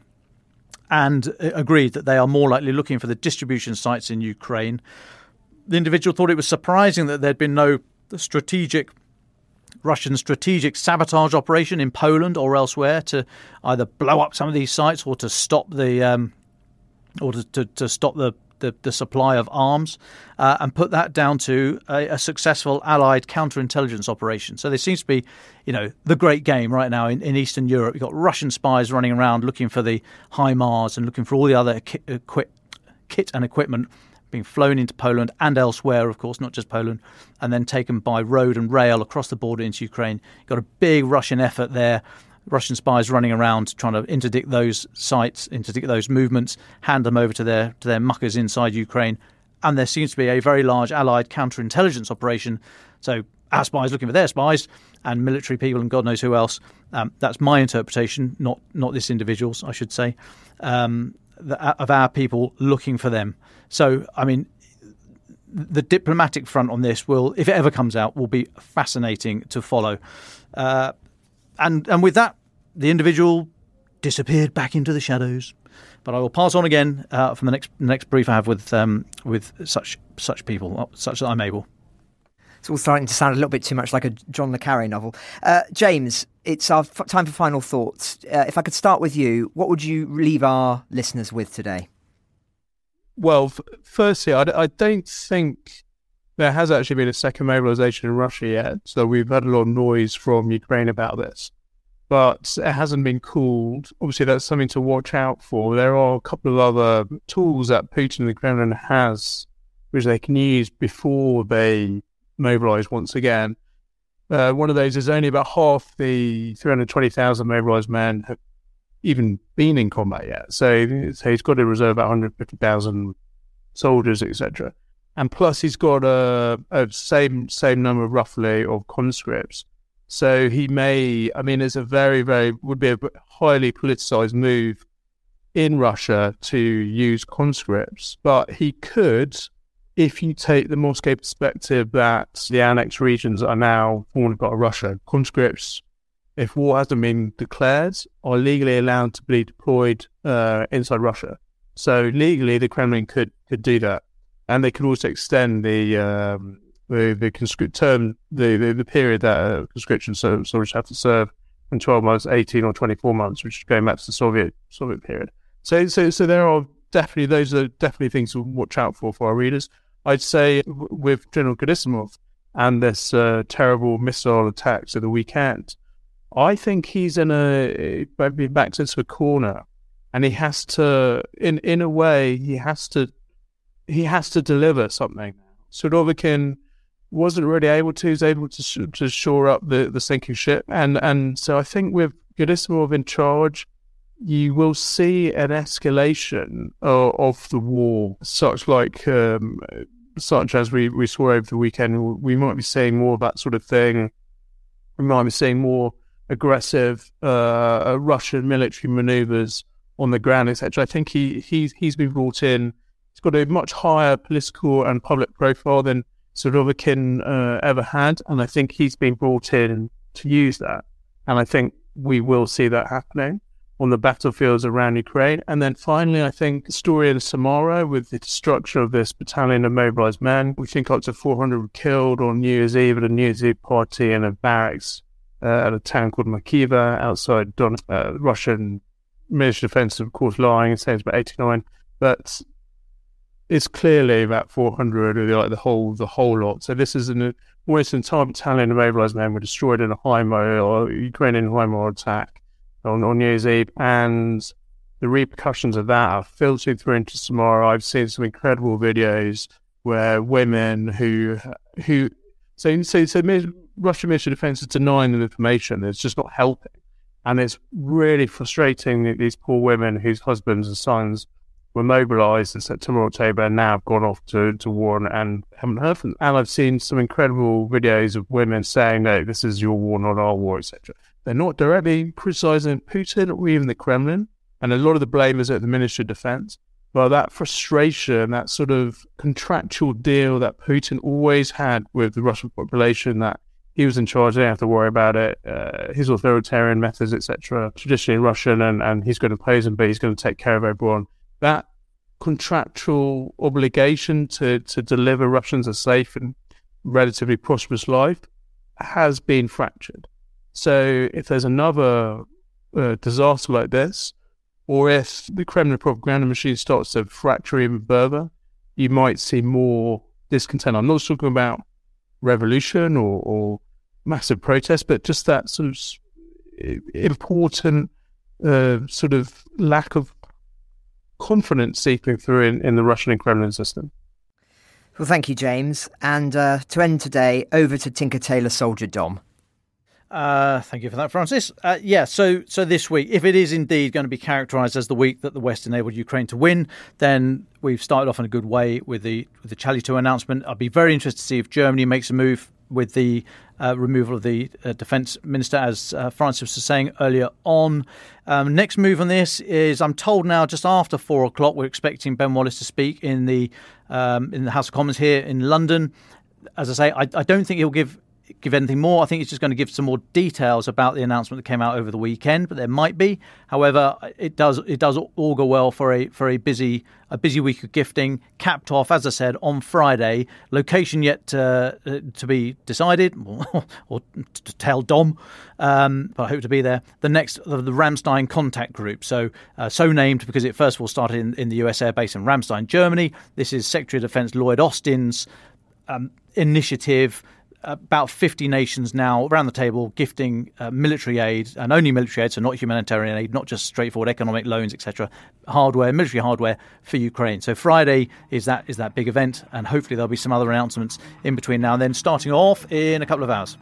And uh, agreed that they are more likely looking for the distribution sites in Ukraine. The individual thought it was surprising that there'd been no strategic Russian strategic sabotage operation in Poland or elsewhere to either blow up some of these sites or to stop the um, or to, to, to stop the, the, the, supply of arms uh, and put that down to a, a, successful Allied counterintelligence operation. So there seems to be, you know, the great game right now in, in Eastern Europe. You've got Russian spies running around looking for the high HIMARS and looking for all the other kit, equip, kit and equipment being flown into Poland and elsewhere, of course, not just Poland, and then taken by road and rail across the border into Ukraine. You've got a big Russian effort there Russian spies running around trying to interdict those sites, interdict those movements, hand them over to their to their muckers inside Ukraine. And there seems to be a very large Allied counterintelligence operation. So our spies looking for their spies and military people and God knows who else. Um, that's my interpretation, not not this individual's, I should say, um, the, of our people looking for them. So I mean, the diplomatic front on this will, if it ever comes out, will be fascinating to follow. Uh, and and with that, the individual disappeared back into the shadows. But I will pass on again uh, from the next next brief I have with um, with such such people, uh, such that I'm able. It's all starting to sound a little bit too much like a John le Carre novel. Uh, James, it's our f- time for final thoughts. Uh, if I could start with you, what would you leave our listeners with today? Well, f- firstly, I d- I don't think there has actually been a second mobilization in Russia yet, so we've had a lot of noise from Ukraine about this. But it hasn't been called. Obviously, that's something to watch out for. There are a couple of other tools that Putin and the Kremlin has, which they can use before they mobilize once again. Uh, one of those is only about half the 320,000 mobilized men have even been in combat yet. So, so he's got to reserve about 150,000 soldiers, etc and plus he's got a, a same same number roughly of conscripts. So he may, I mean, it's a very, very would be a highly politicized move in Russia to use conscripts, but he could, if you take the Moscow perspective that the annexed regions are now formed part of Russia, conscripts, if war hasn't been declared, are legally allowed to be deployed uh, inside Russia. So legally, the Kremlin could could do that and they can also extend the um, the the conscript term the, the, the period that uh, conscription so soldiers have to serve from 12 months 18 or 24 months which is going back to the soviet soviet period so so so there are definitely those are definitely things to watch out for for our readers. I'd say with General Gerasimov and this uh, terrible missile attacks at the weekend, I think he's in a being backed into a corner, and he has to, in in a way, he has to, he has to deliver something. Surovikin wasn't really able to. He was able to sh- to shore up the, the sinking ship, and and so I think with Gerasimov in charge, you will see an escalation uh, of the war, such like um, such as we, we saw over the weekend. We might be seeing more of that sort of thing. We might be seeing more aggressive uh, Russian military maneuvers on the ground, etc. I think he he's he's been brought in. He's got a much higher political and public profile than Surovikin uh, ever had, and I think he's been brought in to use that. And I think we will see that happening on the battlefields around Ukraine. And then finally, I think the story in Samara with the destruction of this battalion of mobilized men. We think up to 400 were killed on New Year's Eve at a New Year's Eve party in a barracks uh, at a town called Makiva outside Don- uh, Russian Ministry of Defense, of course, lying saying it's about 89. But it's clearly about 400 or like the whole the whole lot. So this is an almost entire battalion of mobilized men were destroyed in a HIMARS or Ukrainian HIMARS attack on, on New Year's Eve, and the repercussions of that are filtering through into Samara. I've seen some incredible videos where women who who so so so Russian Ministry of Defense is denying the information. It's just not helping, and it's really frustrating that these poor women whose husbands and sons were mobilised in September, October, and now have gone off to, to war and, haven't heard from them. And I've seen some incredible videos of women saying, "No, this is your war, not our war," etc. They're not directly criticizing Putin or even the Kremlin, and a lot of the blame is at the Ministry of Defense. But that frustration, that sort of contractual deal that Putin always had with the Russian population, that he was in charge, they didn't have to worry about it, uh, his authoritarian methods, etc., traditionally Russian, and, and he's going to oppose him, but he's going to take care of everyone. That contractual obligation to, to deliver Russians a safe and relatively prosperous life has been fractured. So if there's another uh, disaster like this, or if the Kremlin propaganda machine starts to fracture even further, you might see more discontent. I'm not talking about revolution or, or massive protest, but just that sort of important uh, sort of lack of confidence seeping through in, in the Russian and Kremlin system. Well, thank you, James. And uh, to end today, over to Tinker Tailor Soldier Dom. Uh, thank you for that, Francis. Uh, yeah, so so this week, if it is indeed going to be characterised as the week that the West enabled Ukraine to win, then we've started off in a good way with the with the Chally 2 announcement. I'd be very interested to see if Germany makes a move with the uh, removal of the uh, defence minister, as uh, Francis was saying earlier on. Um, next move on this is, I'm told now, just after four o'clock, we're expecting Ben Wallace to speak in the um, in the House of Commons here in London. As I say, I, I don't think he'll give give anything more. I think it's just going to give some more details about the announcement that came out over the weekend, but there might be. However, it does it does augur well for a for a busy a busy week of gifting, capped off as I said on Friday. Location yet to be decided, or, or to tell Dom, um, but I hope to be there. The next the, the Ramstein contact group, so uh, so named because it first of all started in, in the US Air Base in Ramstein, Germany. This is Secretary of Defense Lloyd Austin's um, initiative about 50 nations now around the table gifting uh, military aid and only military aid, so not humanitarian aid, not just straightforward economic loans, etc. Hardware, military hardware for Ukraine. So Friday is that is that big event, and hopefully there'll be some other announcements in between now and then. Starting off in a couple of hours.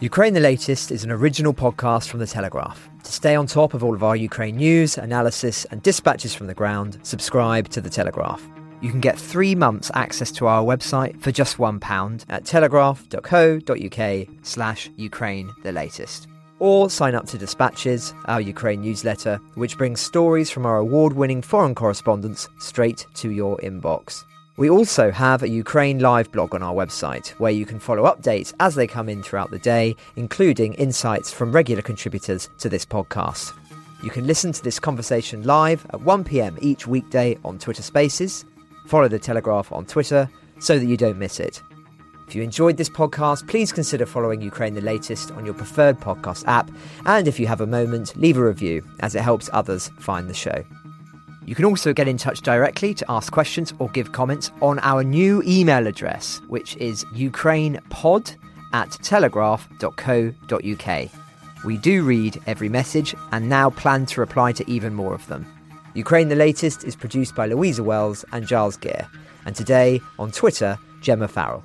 Ukraine the Latest is an original podcast from The Telegraph. To stay on top of all of our Ukraine news, analysis, and dispatches from the ground, subscribe to The Telegraph. You can get three months access to our website for just £1 at telegraph.co.uk slash Ukraine the latest. Or sign up to Dispatches, our Ukraine newsletter, which brings stories from our award winning foreign correspondents straight to your inbox. We also have a Ukraine Live blog on our website where you can follow updates as they come in throughout the day, including insights from regular contributors to this podcast. You can listen to this conversation live at 1pm each weekday on Twitter Spaces. Follow The Telegraph on Twitter so that you don't miss it. If you enjoyed this podcast, please consider following Ukraine the Latest on your preferred podcast app. And if you have a moment, leave a review, as it helps others find the show. You can also get in touch directly to ask questions or give comments on our new email address, which is ukrainepod at telegraph.co.uk. We do read every message and now plan to reply to even more of them. Ukraine the Latest is produced by Louisa Wells and Giles Gear, and today on Twitter, Gemma Farrell.